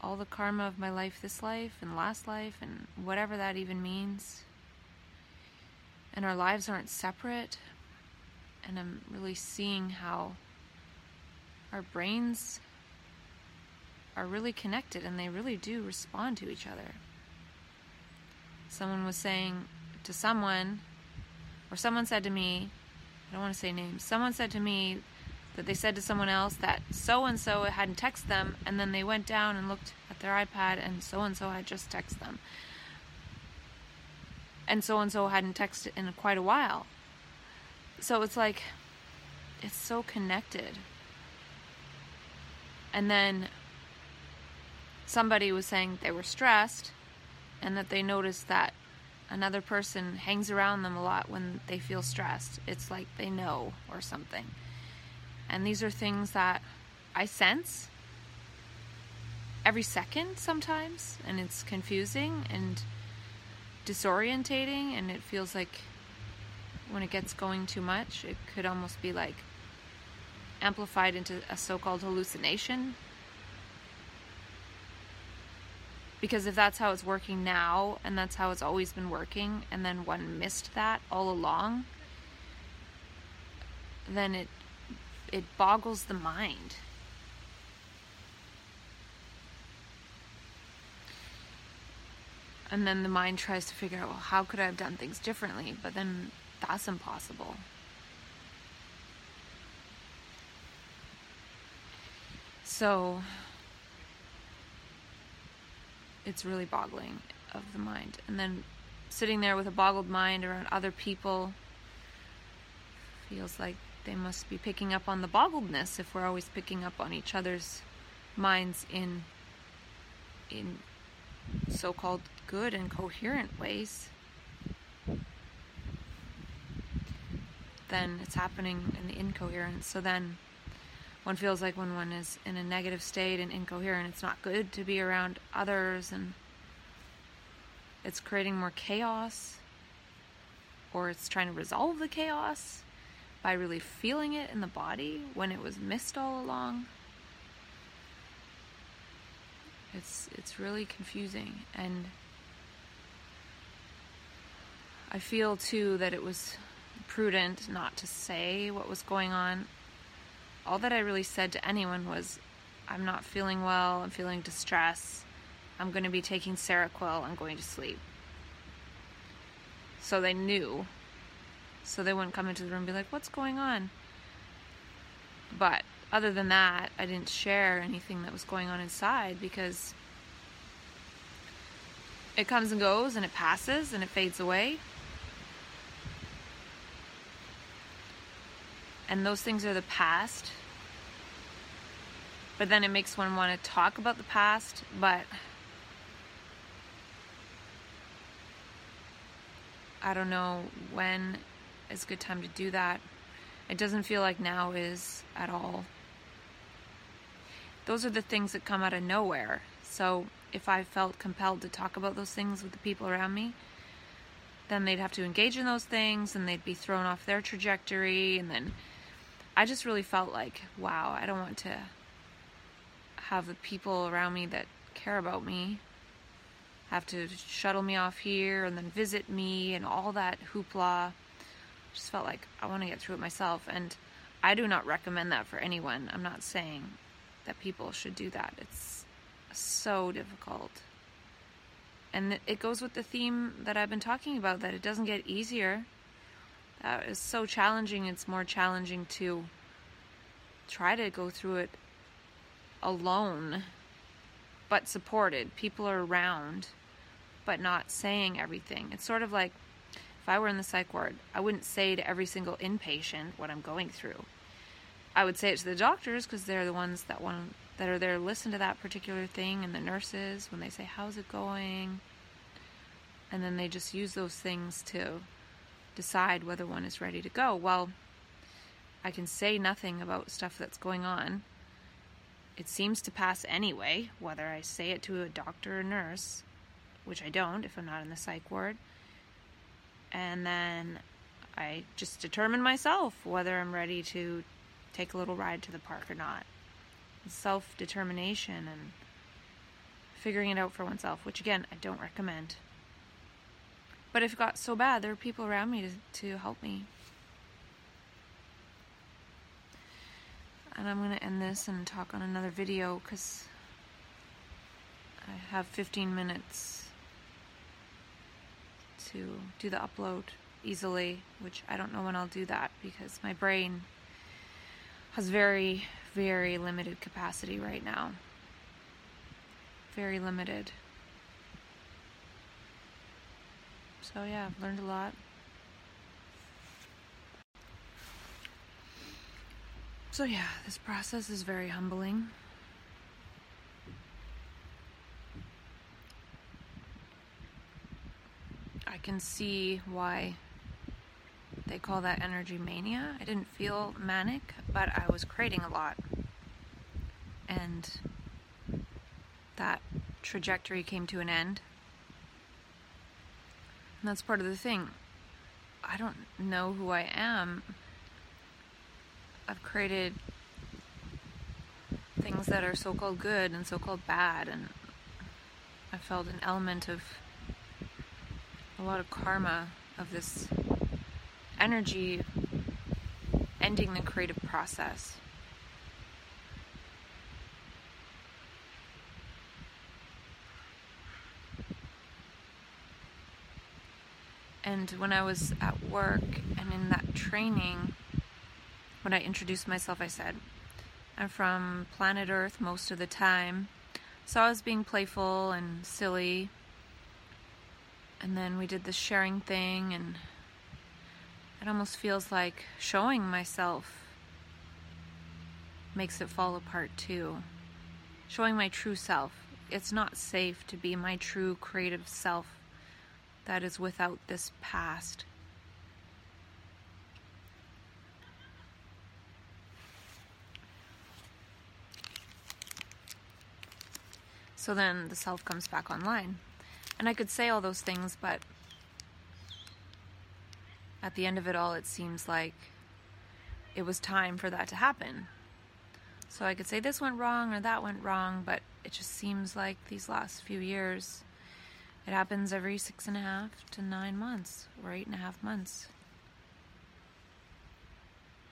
all the karma of my life this life and last life and whatever that even means. And our lives aren't separate. And I'm really seeing how our brains are really connected and they really do respond to each other. Someone was saying to someone, or someone said to me, I don't want to say names, someone said to me that they said to someone else that so and so hadn't texted them, and then they went down and looked at their iPad, and so and so had just texted them. And so and so hadn't texted in quite a while. So it's like, it's so connected. And then somebody was saying they were stressed and that they noticed that another person hangs around them a lot when they feel stressed. It's like they know or something. And these are things that I sense every second sometimes, and it's confusing and disorientating, and it feels like when it gets going too much, it could almost be like amplified into a so called hallucination. Because if that's how it's working now, and that's how it's always been working, and then one missed that all along, then it it boggles the mind. And then the mind tries to figure out, well, how could I have done things differently? But then that's impossible. So it's really boggling of the mind. And then sitting there with a boggled mind around other people feels like they must be picking up on the boggledness if we're always picking up on each other's minds in in so-called good and coherent ways then it's happening in the incoherence so then one feels like when one is in a negative state and incoherent it's not good to be around others and it's creating more chaos or it's trying to resolve the chaos by really feeling it in the body when it was missed all along. It's it's really confusing and I feel too that it was prudent not to say what was going on. All that I really said to anyone was I'm not feeling well, I'm feeling distress. I'm going to be taking Seroquel, I'm going to sleep. So they knew so they wouldn't come into the room and be like, What's going on? But other than that, I didn't share anything that was going on inside because it comes and goes and it passes and it fades away. And those things are the past. But then it makes one want to talk about the past, but I don't know when is a good time to do that. It doesn't feel like now is at all. those are the things that come out of nowhere. So if I felt compelled to talk about those things with the people around me, then they'd have to engage in those things and they'd be thrown off their trajectory. And then I just really felt like, wow, I don't want to have the people around me that care about me have to shuttle me off here and then visit me and all that hoopla. Just felt like I want to get through it myself. And I do not recommend that for anyone. I'm not saying that people should do that. It's so difficult. And it goes with the theme that I've been talking about that it doesn't get easier. Uh, that is so challenging. It's more challenging to try to go through it alone, but supported. People are around, but not saying everything. It's sort of like if I were in the psych ward, I wouldn't say to every single inpatient what I'm going through. I would say it to the doctors because they're the ones that want that are there to listen to that particular thing, and the nurses when they say, "How's it going?" and then they just use those things to decide whether one is ready to go. Well, I can say nothing about stuff that's going on. It seems to pass anyway, whether I say it to a doctor or nurse, which I don't if I'm not in the psych ward. And then I just determine myself whether I'm ready to take a little ride to the park or not. Self determination and figuring it out for oneself, which again, I don't recommend. But if it got so bad, there were people around me to, to help me. And I'm going to end this and talk on another video because I have 15 minutes to do the upload easily, which I don't know when I'll do that because my brain has very, very limited capacity right now. Very limited. So, yeah, I've learned a lot. So, yeah, this process is very humbling. I can see why they call that energy mania. I didn't feel manic, but I was creating a lot. And that trajectory came to an end. And that's part of the thing. I don't know who I am. I've created things that are so called good and so called bad, and I felt an element of a lot of karma of this energy ending the creative process. And when I was at work and in that training, when I introduced myself, I said, I'm from planet Earth most of the time. So I was being playful and silly. And then we did the sharing thing, and it almost feels like showing myself makes it fall apart too. Showing my true self. It's not safe to be my true creative self that is without this past. So then the self comes back online. And I could say all those things, but at the end of it all, it seems like it was time for that to happen. So I could say this went wrong or that went wrong, but it just seems like these last few years it happens every six and a half to nine months or eight and a half months.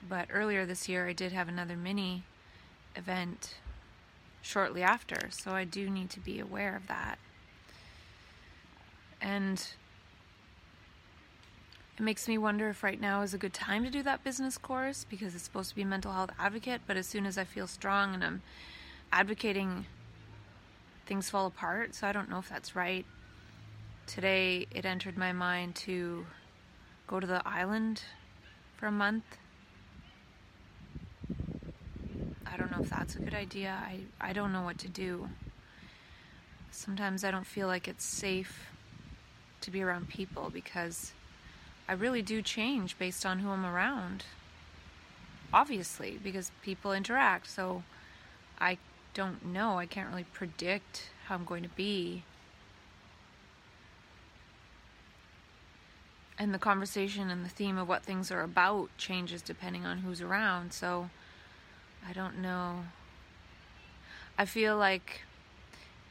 But earlier this year, I did have another mini event shortly after, so I do need to be aware of that. And it makes me wonder if right now is a good time to do that business course because it's supposed to be mental health advocate, but as soon as I feel strong and I'm advocating, things fall apart. So I don't know if that's right today it entered my mind to go to the island for a month. I don't know if that's a good idea. I, I don't know what to do. Sometimes I don't feel like it's safe to be around people because I really do change based on who I'm around. Obviously, because people interact. So I don't know. I can't really predict how I'm going to be. And the conversation and the theme of what things are about changes depending on who's around. So I don't know. I feel like,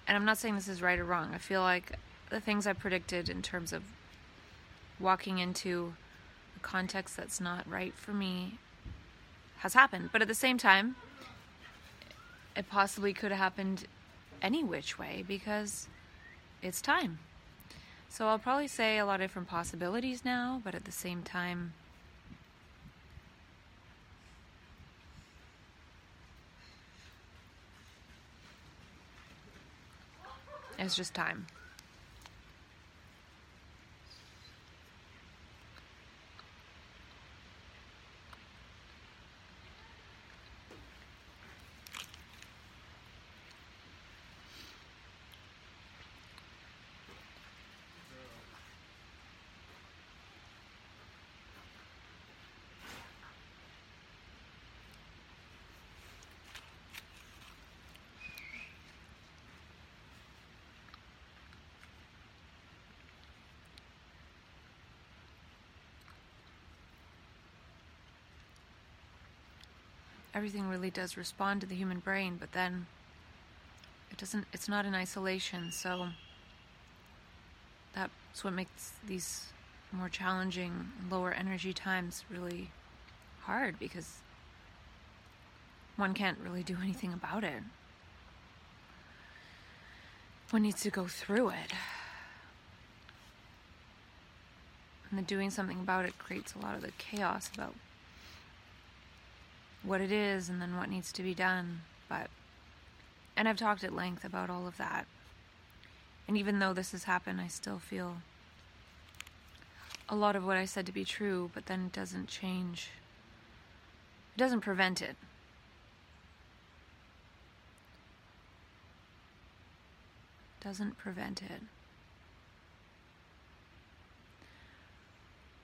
and I'm not saying this is right or wrong, I feel like the things I predicted in terms of walking into a context that's not right for me has happened. But at the same time, it possibly could have happened any which way because it's time. So I'll probably say a lot of different possibilities now, but at the same time, it's just time. Everything really does respond to the human brain, but then it doesn't, it's not in isolation. So that's what makes these more challenging, lower energy times really hard because one can't really do anything about it. One needs to go through it. And the doing something about it creates a lot of the chaos about what it is and then what needs to be done. But, and I've talked at length about all of that. And even though this has happened, I still feel a lot of what I said to be true, but then it doesn't change. It doesn't prevent it. Doesn't prevent it.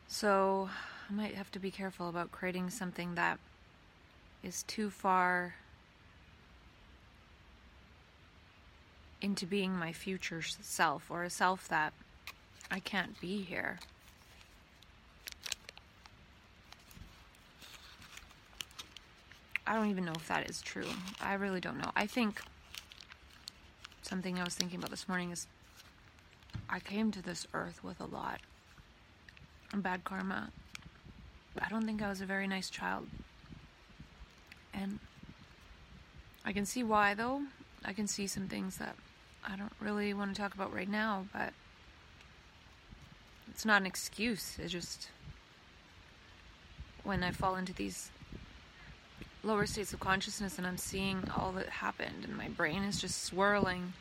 So I might have to be careful about creating something that is too far into being my future self or a self that I can't be here. I don't even know if that is true. I really don't know. I think something I was thinking about this morning is I came to this earth with a lot of bad karma. I don't think I was a very nice child. And I can see why, though. I can see some things that I don't really want to talk about right now, but it's not an excuse. It's just when I fall into these lower states of consciousness and I'm seeing all that happened, and my brain is just swirling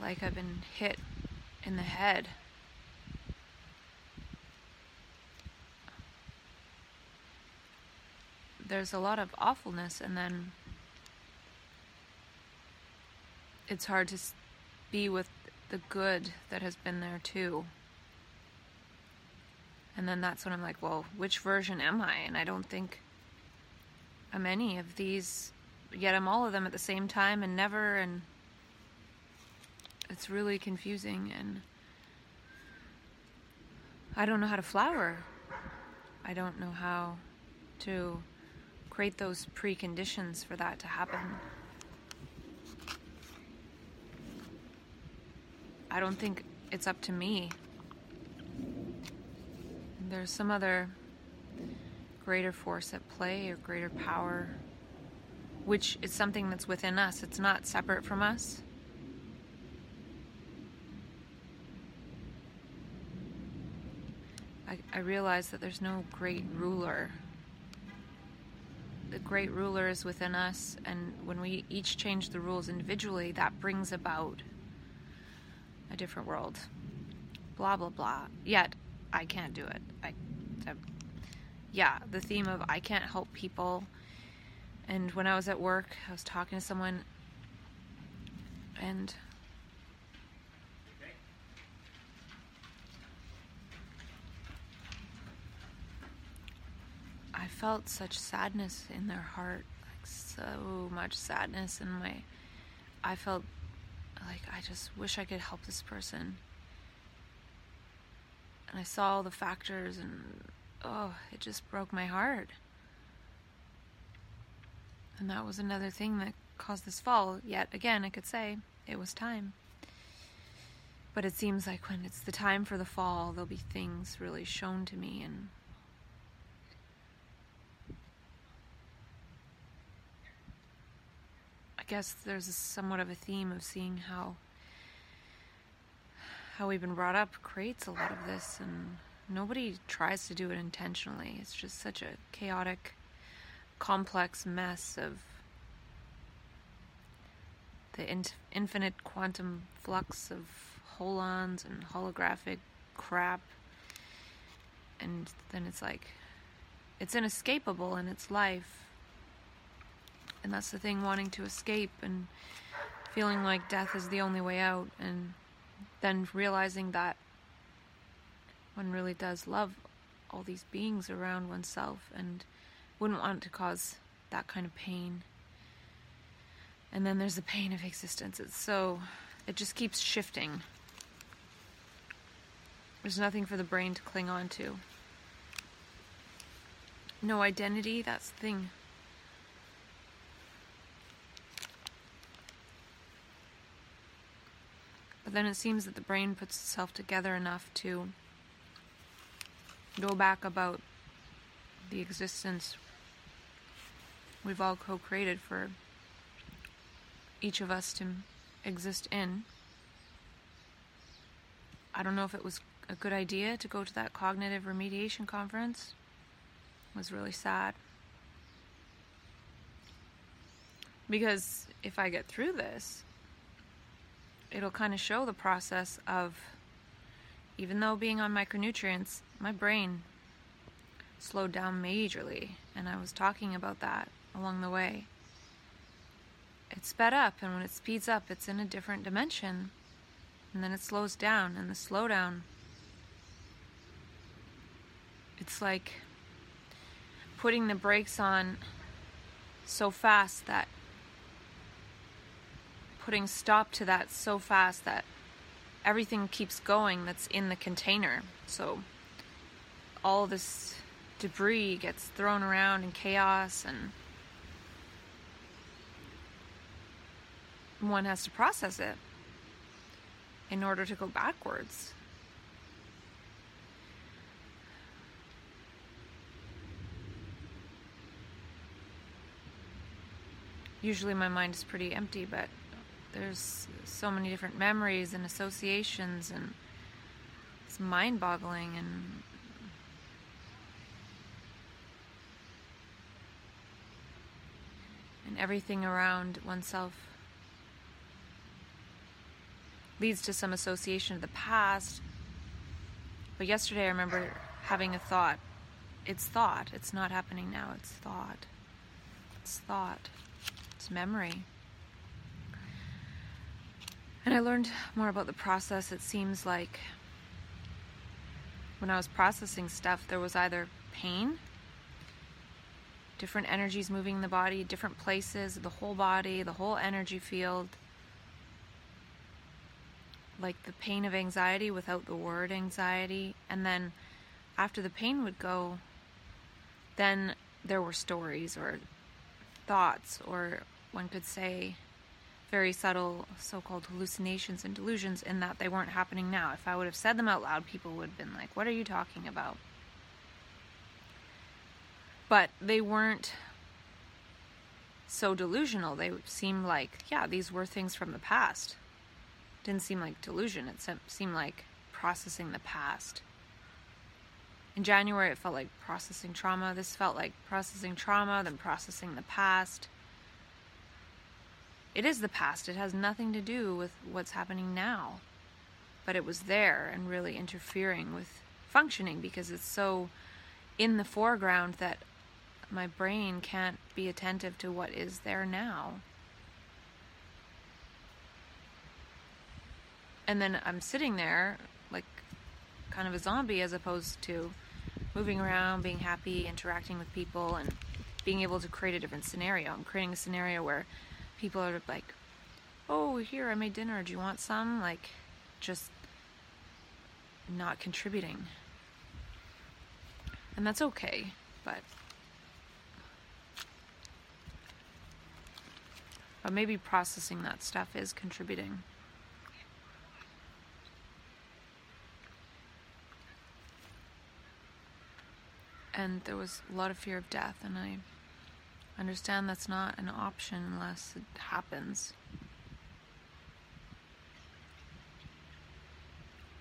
like I've been hit in the head. There's a lot of awfulness, and then it's hard to be with the good that has been there too. And then that's when I'm like, well, which version am I? And I don't think I'm any of these, yet I'm all of them at the same time and never. And it's really confusing. And I don't know how to flower. I don't know how to create those preconditions for that to happen. I don't think it's up to me. There's some other greater force at play or greater power, which is something that's within us. It's not separate from us. I, I realize that there's no great ruler the great ruler is within us, and when we each change the rules individually, that brings about a different world. Blah, blah, blah. Yet, I can't do it. I, I, yeah, the theme of I can't help people. And when I was at work, I was talking to someone, and I felt such sadness in their heart, like so much sadness and my I felt like I just wish I could help this person. And I saw all the factors and oh, it just broke my heart. And that was another thing that caused this fall. Yet again, I could say it was time. But it seems like when it's the time for the fall, there'll be things really shown to me and guess there's somewhat of a theme of seeing how how we've been brought up creates a lot of this and nobody tries to do it intentionally. It's just such a chaotic complex mess of the in- infinite quantum flux of holons and holographic crap. And then it's like, it's inescapable in its life. And that's the thing, wanting to escape and feeling like death is the only way out. And then realizing that one really does love all these beings around oneself and wouldn't want to cause that kind of pain. And then there's the pain of existence. It's so, it just keeps shifting. There's nothing for the brain to cling on to. No identity, that's the thing. But then it seems that the brain puts itself together enough to go back about the existence we've all co created for each of us to exist in. I don't know if it was a good idea to go to that cognitive remediation conference. It was really sad. Because if I get through this, it'll kind of show the process of, even though being on micronutrients, my brain slowed down majorly. And I was talking about that along the way. It sped up, and when it speeds up, it's in a different dimension. And then it slows down, and the slowdown, it's like putting the brakes on so fast that putting stop to that so fast that everything keeps going that's in the container. So all this debris gets thrown around in chaos and one has to process it in order to go backwards. Usually my mind is pretty empty, but there's so many different memories and associations and it's mind-boggling and and everything around oneself leads to some association of the past. But yesterday I remember having a thought. It's thought. It's not happening now. It's thought. It's thought. It's memory. And I learned more about the process. It seems like when I was processing stuff, there was either pain, different energies moving in the body, different places, the whole body, the whole energy field like the pain of anxiety without the word anxiety. And then after the pain would go, then there were stories or thoughts, or one could say very subtle so called hallucinations and delusions, in that they weren't happening now. If I would have said them out loud, people would have been like, What are you talking about? But they weren't so delusional. They seemed like, yeah, these were things from the past didn't seem like delusion. It seemed like processing the past. In January, it felt like processing trauma. This felt like processing trauma, then processing the past. It is the past. It has nothing to do with what's happening now. But it was there and really interfering with functioning because it's so in the foreground that my brain can't be attentive to what is there now. and then I'm sitting there like kind of a zombie as opposed to moving around, being happy, interacting with people, and being able to create a different scenario. I'm creating a scenario where people are like, "Oh, here I made dinner. Do you want some?" Like, just not contributing, and that's okay. But but maybe processing that stuff is contributing. and there was a lot of fear of death, and I understand that's not an option unless it happens.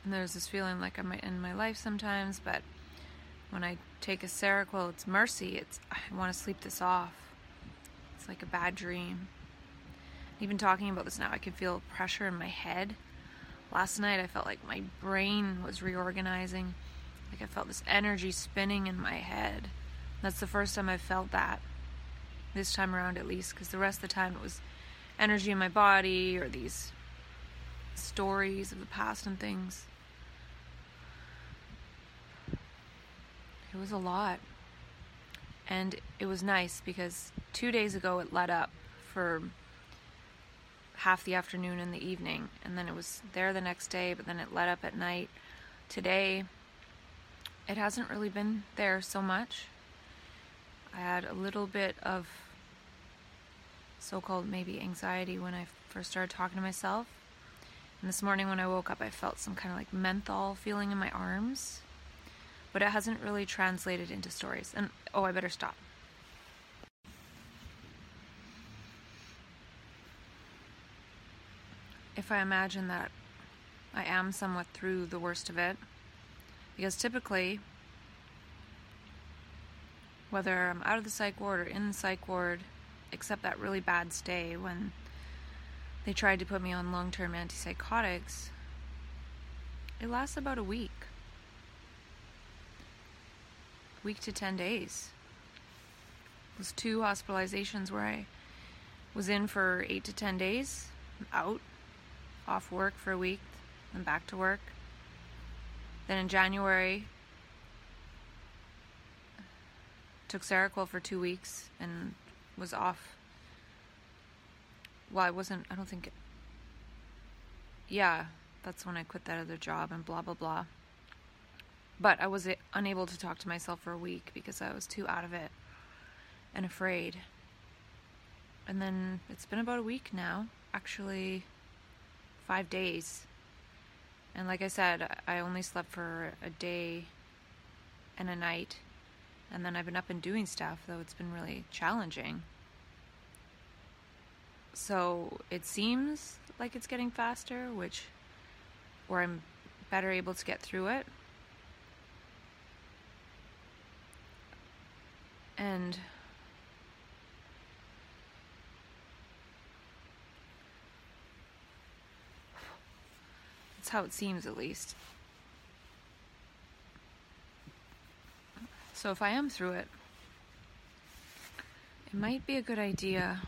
And there's this feeling like I might end my life sometimes, but when I take a Seroquel, it's mercy. It's I want to sleep this off. It's like a bad dream. Even talking about this now, I can feel pressure in my head. Last night, I felt like my brain was reorganizing like I felt this energy spinning in my head. That's the first time I felt that. This time around, at least, because the rest of the time it was energy in my body or these stories of the past and things. It was a lot. And it was nice because two days ago it let up for half the afternoon and the evening. And then it was there the next day, but then it let up at night. Today, it hasn't really been there so much. I had a little bit of so called maybe anxiety when I first started talking to myself. And this morning when I woke up, I felt some kind of like menthol feeling in my arms. But it hasn't really translated into stories. And oh, I better stop. If I imagine that I am somewhat through the worst of it, because typically, whether I'm out of the psych ward or in the psych ward, except that really bad stay when they tried to put me on long term antipsychotics, it lasts about a week. Week to 10 days. It was two hospitalizations where I was in for 8 to 10 days, out, off work for a week, and back to work. Then in January, took Seroquel for two weeks and was off. Well, I wasn't, I don't think, it, yeah, that's when I quit that other job and blah, blah, blah. But I was unable to talk to myself for a week because I was too out of it and afraid. And then it's been about a week now, actually, five days and like I said, I only slept for a day and a night. And then I've been up and doing stuff, though it's been really challenging. So it seems like it's getting faster, which, or I'm better able to get through it. And That's how it seems, at least. So if I am through it, it might be a good idea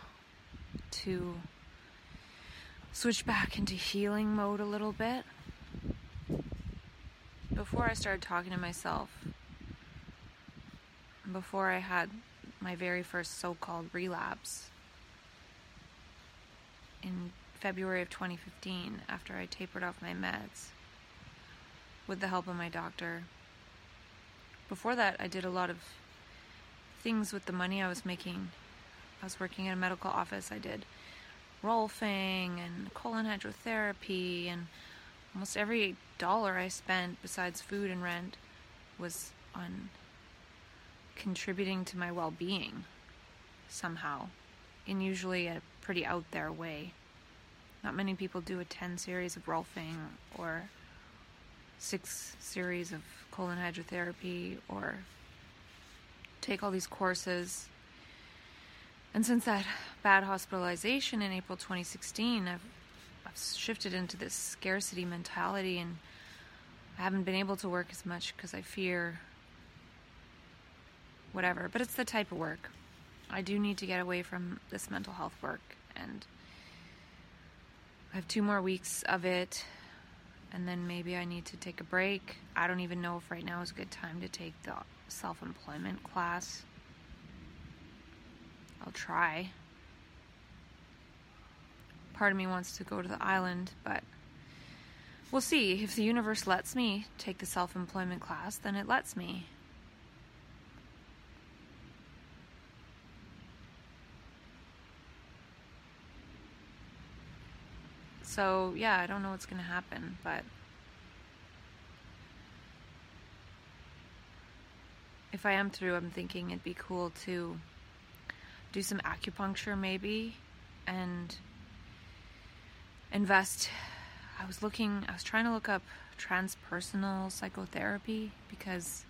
to switch back into healing mode a little bit. Before I started talking to myself, before I had my very first so called relapse in February of 2015 after I tapered off my meds with the help of my doctor. Before that, I did a lot of things with the money I was making. I was working in a medical office. I did rolfing and colon hydrotherapy, and almost every dollar I spent besides food and rent was on contributing to my well being somehow, in usually a pretty out there way. Not many people do a 10 series of rolfing or six series of colon hydrotherapy or take all these courses. And since that bad hospitalization in April 2016, I've, I've shifted into this scarcity mentality and I haven't been able to work as much because I fear whatever. But it's the type of work. I do need to get away from this mental health work and I have two more weeks of it, and then maybe I need to take a break. I don't even know if right now is a good time to take the self employment class. I'll try. Part of me wants to go to the island, but we'll see. If the universe lets me take the self employment class, then it lets me. So, yeah, I don't know what's going to happen, but if I am through, I'm thinking it'd be cool to do some acupuncture maybe and invest. I was looking, I was trying to look up transpersonal psychotherapy because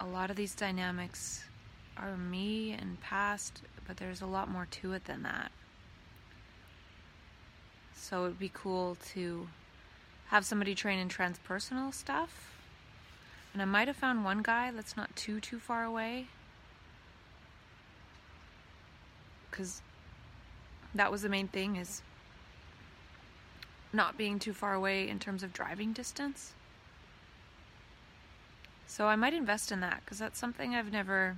a lot of these dynamics are me and past, but there's a lot more to it than that. So it'd be cool to have somebody train in transpersonal stuff. And I might have found one guy that's not too too far away. Cuz that was the main thing is not being too far away in terms of driving distance. So I might invest in that cuz that's something I've never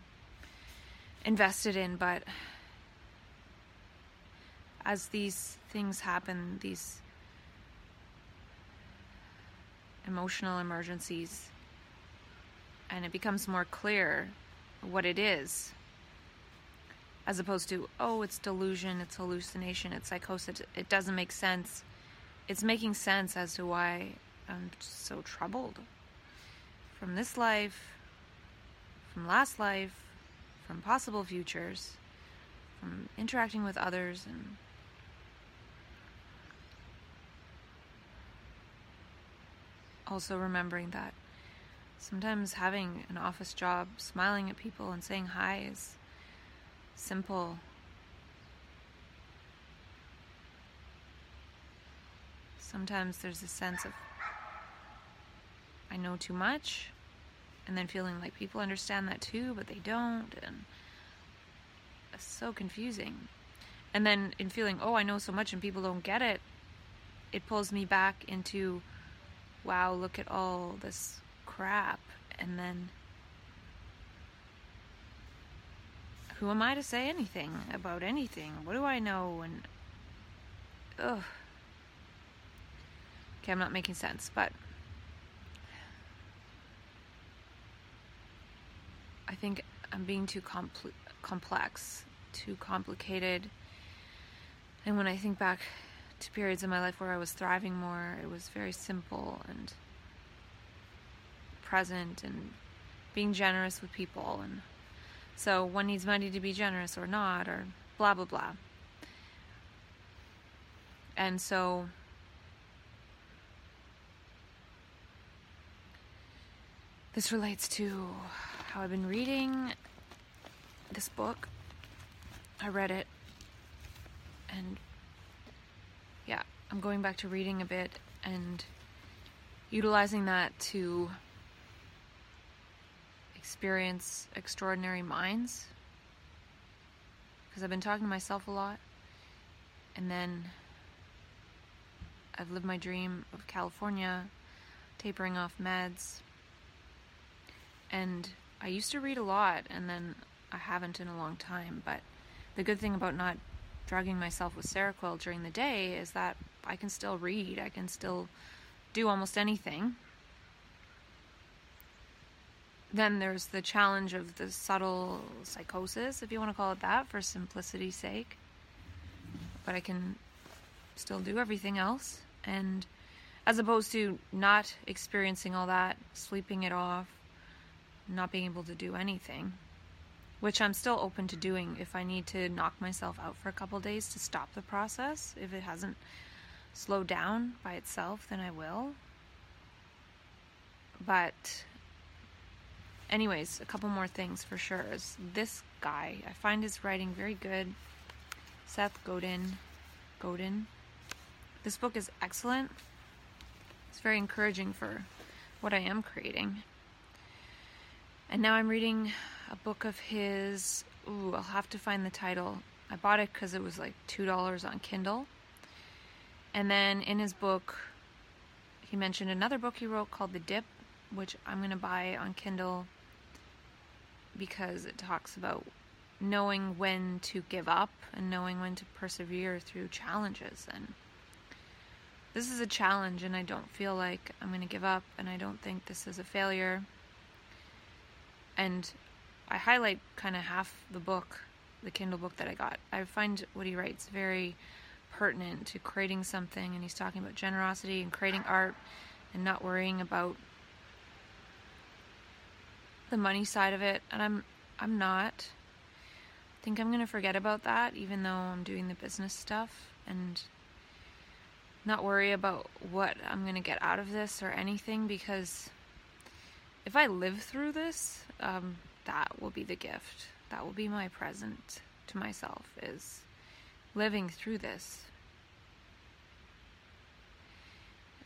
invested in, but as these things happen, these emotional emergencies, and it becomes more clear what it is, as opposed to, oh, it's delusion, it's hallucination, it's psychosis, it doesn't make sense. It's making sense as to why I'm so troubled from this life, from last life, from possible futures, from interacting with others and also remembering that sometimes having an office job, smiling at people and saying hi is simple. Sometimes there's a sense of I know too much, and then feeling like people understand that too, but they don't, and it's so confusing. And then in feeling, oh, I know so much and people don't get it, it pulls me back into wow, look at all this crap. And then, who am I to say anything about anything? What do I know? And, ugh. Okay, I'm not making sense, but I think I'm being too compl- complex, too complicated. And when I think back to periods in my life where I was thriving more. It was very simple and present and being generous with people. And so one needs money to be generous or not, or blah, blah, blah. And so this relates to how I've been reading this book. I read it and I'm going back to reading a bit and utilizing that to experience extraordinary minds. Because I've been talking to myself a lot. And then I've lived my dream of California, tapering off meds. And I used to read a lot, and then I haven't in a long time. But the good thing about not drugging myself with Seroquel during the day is that I can still read, I can still do almost anything. Then there's the challenge of the subtle psychosis, if you want to call it that, for simplicity's sake. But I can still do everything else. And as opposed to not experiencing all that, sleeping it off, not being able to do anything which I'm still open to doing if I need to knock myself out for a couple days to stop the process. If it hasn't slowed down by itself, then I will. But, anyways, a couple more things for sure. Is this guy, I find his writing very good. Seth Godin. Godin. This book is excellent. It's very encouraging for what I am creating. And now I'm reading a book of his. Ooh, I'll have to find the title. I bought it because it was like $2 on Kindle. And then in his book, he mentioned another book he wrote called The Dip, which I'm going to buy on Kindle because it talks about knowing when to give up and knowing when to persevere through challenges. And this is a challenge, and I don't feel like I'm going to give up, and I don't think this is a failure. And I highlight kind of half the book, the Kindle book that I got. I find what he writes very pertinent to creating something, and he's talking about generosity and creating art and not worrying about the money side of it. And I'm I'm not. I think I'm gonna forget about that, even though I'm doing the business stuff and not worry about what I'm gonna get out of this or anything because if I live through this, um, that will be the gift. That will be my present to myself is living through this.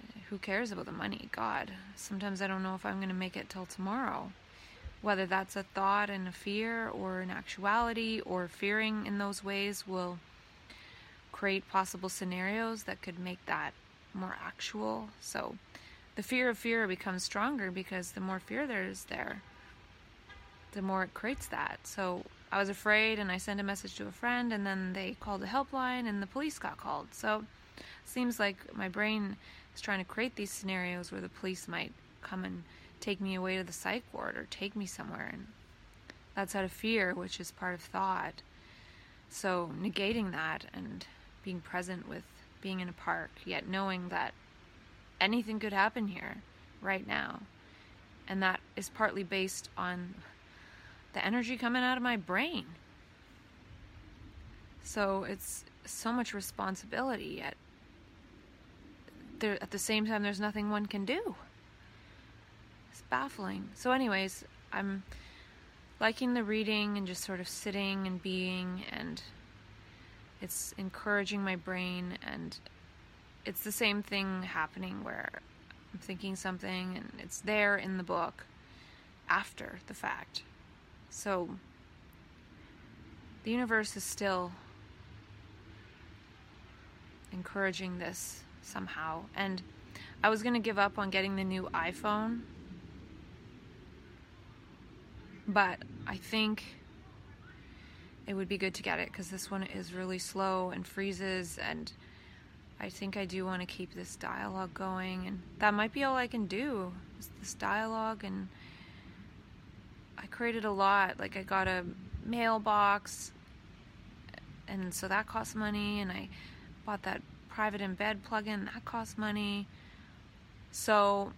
Uh, who cares about the money? God. Sometimes I don't know if I'm going to make it till tomorrow. Whether that's a thought and a fear or an actuality or fearing in those ways will create possible scenarios that could make that more actual. So the fear of fear becomes stronger because the more fear there is there, the more it creates that. So I was afraid and I sent a message to a friend and then they called a helpline and the police got called. So it seems like my brain is trying to create these scenarios where the police might come and take me away to the psych ward or take me somewhere and that's out of fear, which is part of thought. So negating that and being present with being in a park, yet knowing that anything could happen here right now. And that is partly based on the energy coming out of my brain. So it's so much responsibility, yet there, at the same time, there's nothing one can do. It's baffling. So, anyways, I'm liking the reading and just sort of sitting and being, and it's encouraging my brain, and it's the same thing happening where I'm thinking something and it's there in the book after the fact. So the universe is still encouraging this somehow. And I was going to give up on getting the new iPhone. But I think it would be good to get it because this one is really slow and freezes. And I think I do want to keep this dialogue going. And that might be all I can do is this dialogue and I created a lot. Like I got a mailbox, and so that cost money, and I bought that private embed plugin that cost money. So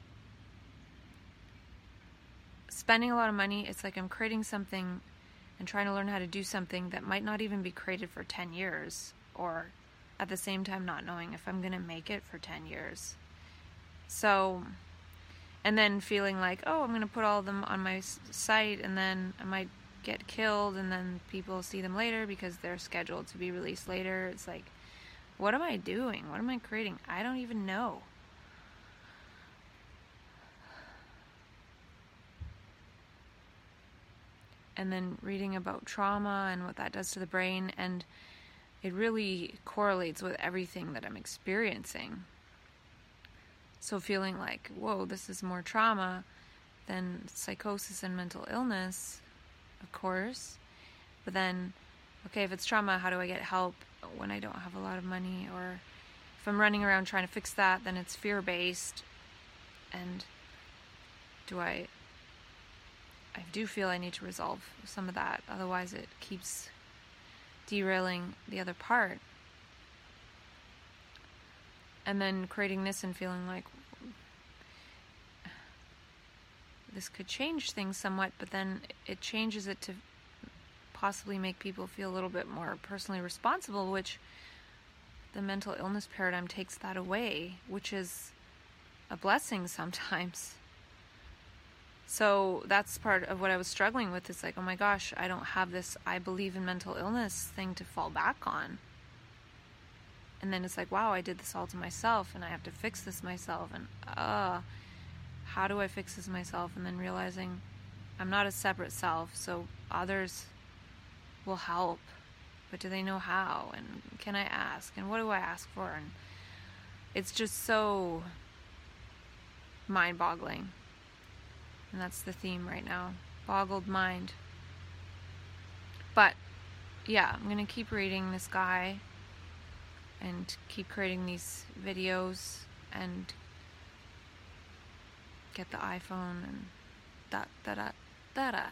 spending a lot of money, it's like I'm creating something and trying to learn how to do something that might not even be created for 10 years or at the same time not knowing if I'm going to make it for 10 years. So and then feeling like, oh, I'm going to put all of them on my site and then I might get killed and then people see them later because they're scheduled to be released later. It's like, what am I doing? What am I creating? I don't even know. And then reading about trauma and what that does to the brain, and it really correlates with everything that I'm experiencing. So feeling like, whoa, this is more trauma than psychosis and mental illness, of course. But then, okay, if it's trauma, how do I get help when I don't have a lot of money? Or if I'm running around trying to fix that, then it's fear based. And do I. I do feel I need to resolve some of that, otherwise, it keeps derailing the other part and then creating this and feeling like this could change things somewhat, but then it changes it to possibly make people feel a little bit more personally responsible, which the mental illness paradigm takes that away, which is a blessing sometimes. So that's part of what I was struggling with. It's like, oh my gosh, I don't have this I believe in mental illness thing to fall back on and then it's like wow i did this all to myself and i have to fix this myself and uh how do i fix this myself? And then realizing i'm not a separate self so others will help but do they know how? And can i ask? And what do i ask for? And it's just so mind boggling and that's the theme right now boggled mind. But yeah, I'm gonna keep reading this guy and keep creating these videos and get the iPhone and da da da da da.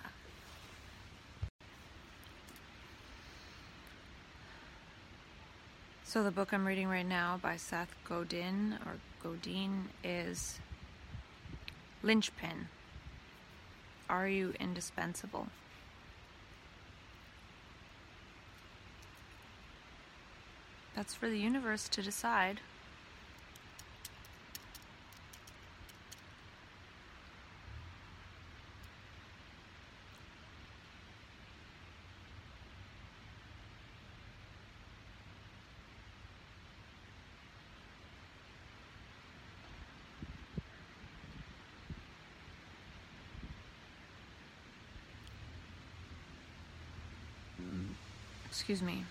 So the book I'm reading right now by Seth Godin or Godin is Linchpin. Are you indispensable? That's for the universe to decide. Mm-hmm. Excuse me.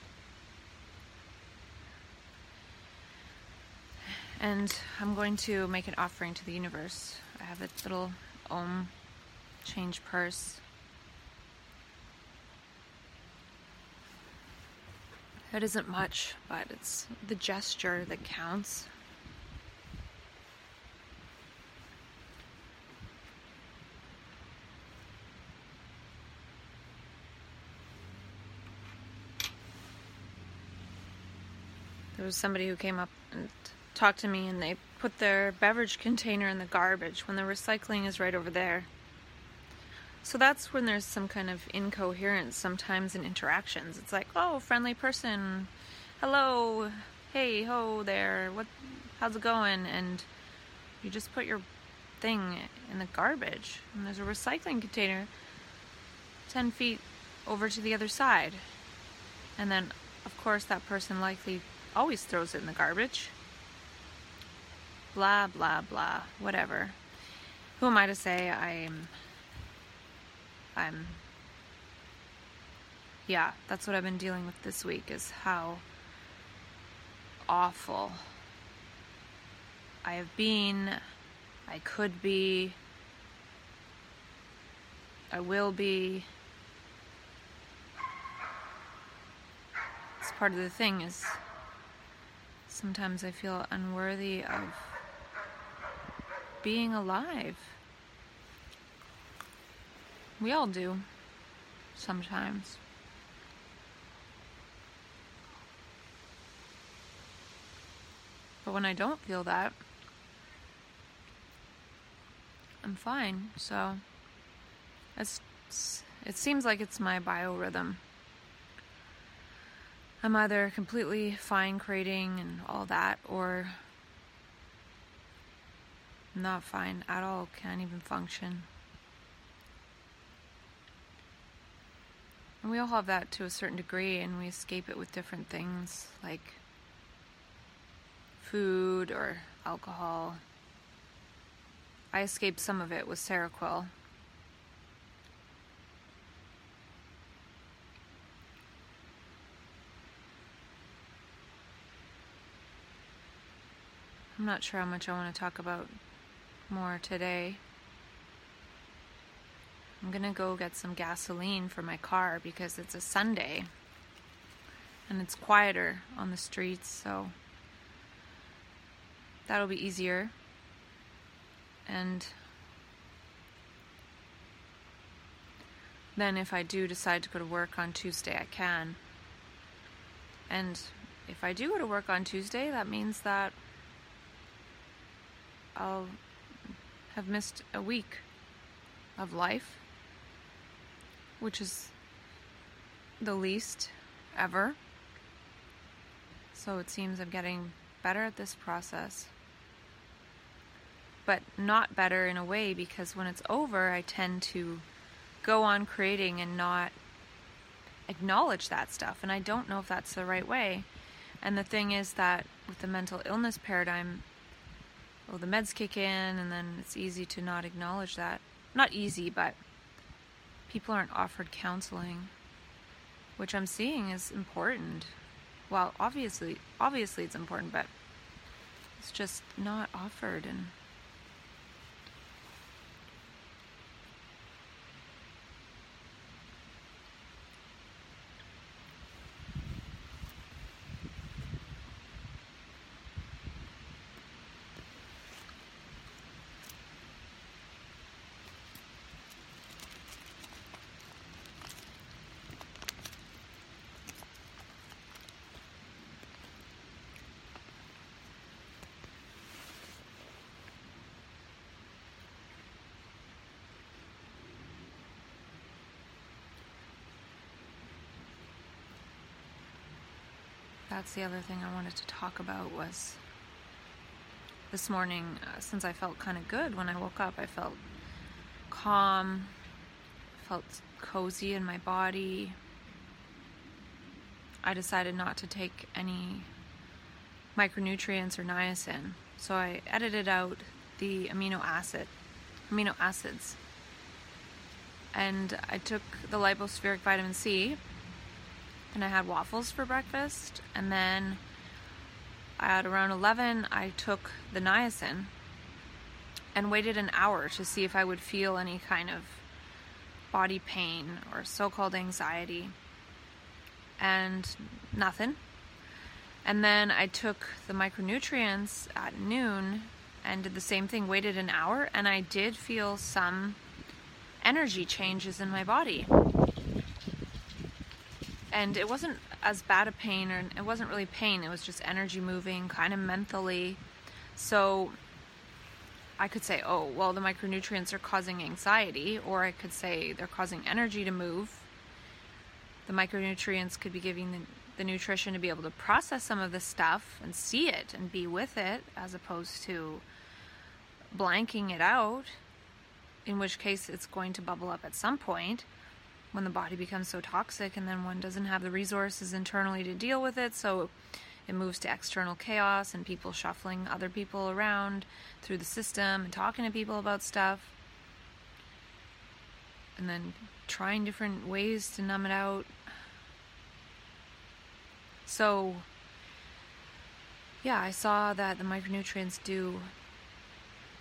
And I'm going to make an offering to the universe. I have a little Om change purse. It isn't much, but it's the gesture that counts. There was somebody who came up and talked to me, and they put their beverage container in the garbage when the recycling is right over there. So that's when there's some kind of incoherence sometimes in interactions. It's like, oh, friendly person, hello, hey, ho there, what, how's it going? And you just put your thing in the garbage, and there's a recycling container 10 feet over to the other side. And then, of course, that person likely always throws it in the garbage. Blah, blah, blah, whatever. Who am I to say I'm. I'm. Yeah, that's what I've been dealing with this week is how awful I have been, I could be, I will be. It's part of the thing is sometimes I feel unworthy of being alive. We all do, sometimes. But when I don't feel that, I'm fine. So it's, it seems like it's my biorhythm. I'm either completely fine creating and all that, or not fine at all, can't even function. And we all have that to a certain degree, and we escape it with different things like food or alcohol. I escaped some of it with Seroquel. I'm not sure how much I want to talk about more today. I'm gonna go get some gasoline for my car because it's a Sunday and it's quieter on the streets, so that'll be easier. And then if I do decide to go to work on Tuesday, I can. And if I do go to work on Tuesday, that means that I'll have missed a week of life, which is the least ever. So it seems I'm getting better at this process. But not better in a way because when it's over, I tend to go on creating and not acknowledge that stuff. And I don't know if that's the right way. And the thing is that with the mental illness paradigm, well, the meds kick in, and then it's easy to not acknowledge that. Not easy, but people aren't offered counseling, which I'm seeing is important. Well, obviously, obviously it's important, but it's just not offered, and that's the other thing I wanted to talk about was this morning, uh, since I felt kind of good when I woke up, I felt calm, felt cozy in my body. I decided not to take any micronutrients or niacin, so I edited out the amino acid amino acids. And I took the lipospheric vitamin C, and I had waffles for breakfast, and then at around 11, I took the niacin and waited an hour to see if I would feel any kind of body pain or so called anxiety. And nothing. And then I took the micronutrients at noon and did the same thing, waited an hour, and I did feel some energy changes in my body. And it wasn't as bad a pain, or it wasn't really pain, it was just energy moving, kind of mentally. So I could say, oh, well, the micronutrients are causing anxiety, or I could say they're causing energy to move. The micronutrients could be giving the, the nutrition to be able to process some of the stuff and see it and be with it, as opposed to blanking it out, in which case it's going to bubble up at some point when the body becomes so toxic and then one doesn't have the resources internally to deal with it. So it moves to external chaos and people shuffling other people around through the system and talking to people about stuff. And then trying different ways to numb it out. So, yeah, I saw that the micronutrients do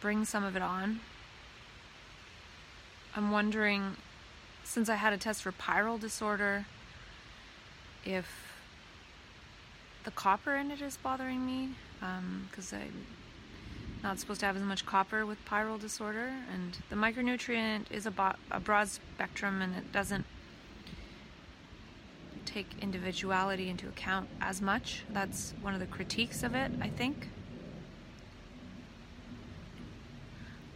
bring some of it on. I'm wondering, since I had a test for pyrrole disorder, if the copper in it is bothering me, because um, I'm not supposed to have as much copper with pyrrole disorder, and the micronutrient is a, bo- a broad spectrum and it doesn't take individuality into account as much. That's one of the critiques of it, I think.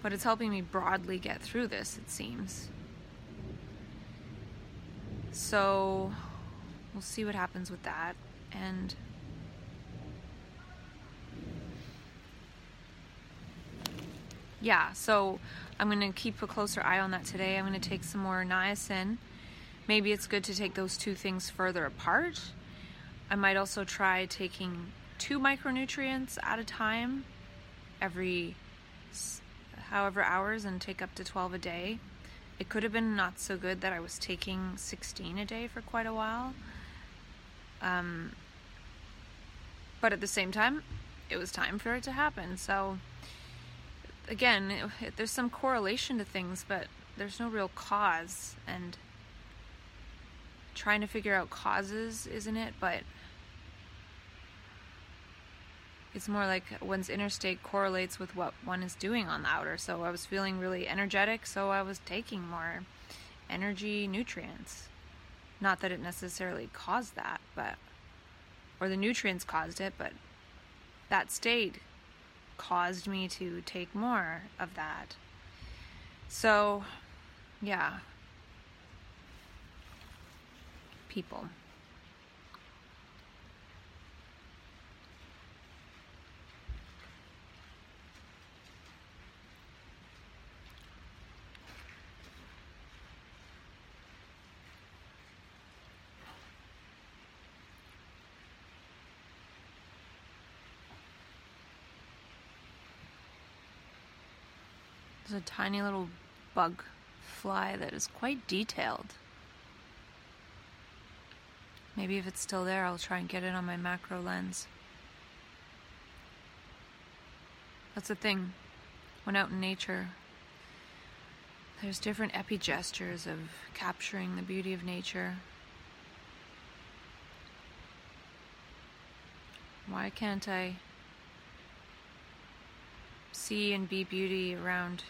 But it's helping me broadly get through this, it seems. So we'll see what happens with that. And yeah, so I'm going to keep a closer eye on that today. I'm going to take some more niacin. Maybe it's good to take those two things further apart. I might also try taking two micronutrients at a time every however hours and take up to 12 a day. It could have been not so good that I was taking 16 a day for quite a while. Um, but at the same time, it was time for it to happen. So, again, it, it, there's some correlation to things, but there's no real cause. And trying to figure out causes, isn't it? But it's more like one's inner state correlates with what one is doing on the outer. So I was feeling really energetic, so I was taking more energy nutrients. Not that it necessarily caused that, but or the nutrients caused it, but that state caused me to take more of that. So, yeah. People. There's a tiny little bug fly that is quite detailed. Maybe if it's still there, I'll try and get it on my macro lens. That's the thing. When out in nature, there's different epigestures of capturing the beauty of nature. Why can't I see and be beauty around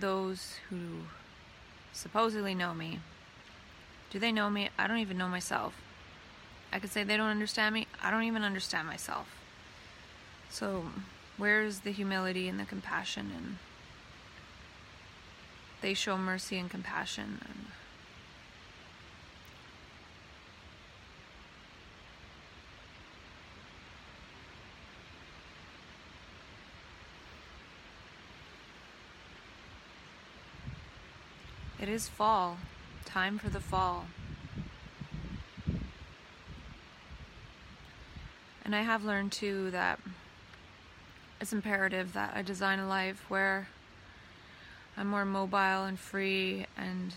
those who supposedly know me. Do they know me? I don't even know myself. I could say they don't understand me. I don't even understand myself. So, where's the humility and the compassion? And they show mercy and compassion. And it is fall. Time for the fall. And I have learned too that it's imperative that I design a life where I'm more mobile and free and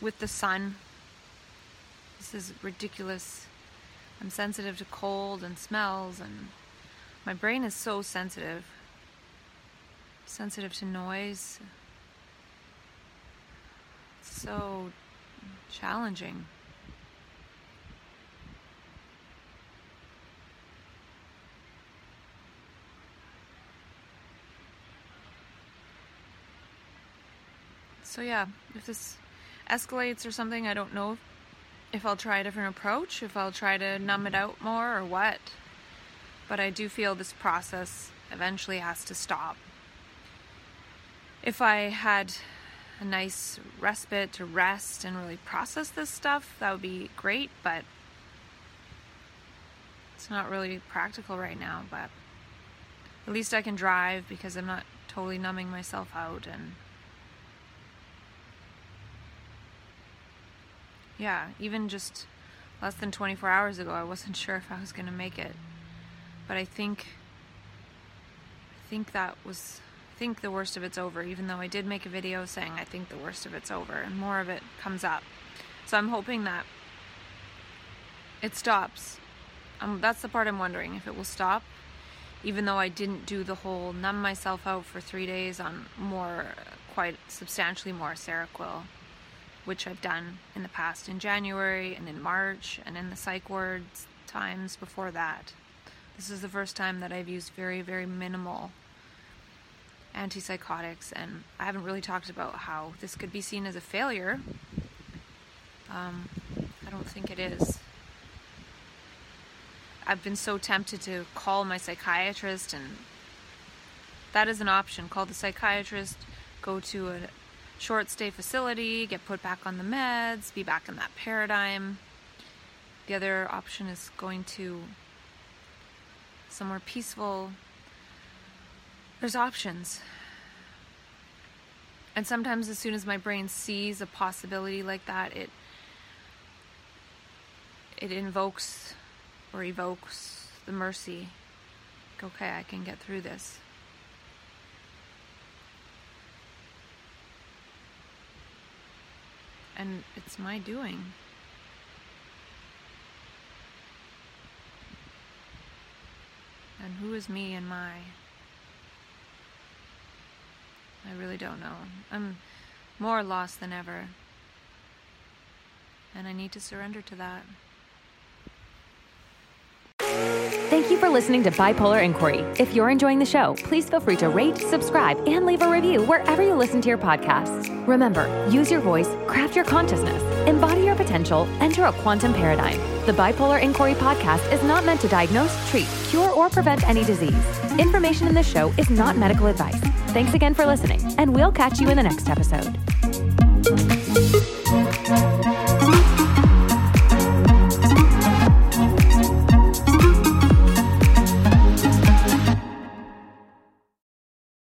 with the sun. This is ridiculous. I'm sensitive to cold and smells, and my brain is so sensitive. Sensitive to noise. It's so challenging. So, yeah, if this escalates or something, I don't know if I'll try a different approach, if I'll try to numb it out more or what. But I do feel this process eventually has to stop. If I had a nice respite to rest and really process this stuff, that would be great, but it's not really practical right now. But at least I can drive because I'm not totally numbing myself out and yeah, even just less than 24 hours ago, I wasn't sure if I was going to make it. But I think I think that was think the worst of it's over even though I did make a video saying I think the worst of it's over and more of it comes up. So I'm hoping that it stops. Um, that's the part I'm wondering if it will stop even though I didn't do the whole numb myself out for 3 days on more quite substantially more Seroquel which I've done in the past in January and in March and in the psych wards times before that. This is the first time that I've used very, very minimal antipsychotics, and I haven't really talked about how this could be seen as a failure. Um, I don't think it is. I've been so tempted to call my psychiatrist, and that is an option. Call the psychiatrist, go to a short stay facility, get put back on the meds, be back in that paradigm. The other option is going to somewhere peaceful. There's options. And sometimes as soon as my brain sees a possibility like that, it it invokes or evokes the mercy. Like, okay, I can get through this. and it's my doing. And who is me and my? I really don't know. I'm more lost than ever. And I need to surrender to that. Thank you for listening to Bipolar Inquiry. If you're enjoying the show, please feel free to rate, subscribe, and leave a review wherever you listen to your podcasts. Remember, use your voice, craft your consciousness, embody your potential, enter a quantum paradigm. The Bipolar Inquiry podcast is not meant to diagnose, treat, cure, or prevent any disease. Information in this show is not medical advice. Thanks again for listening, and we'll catch you in the next episode.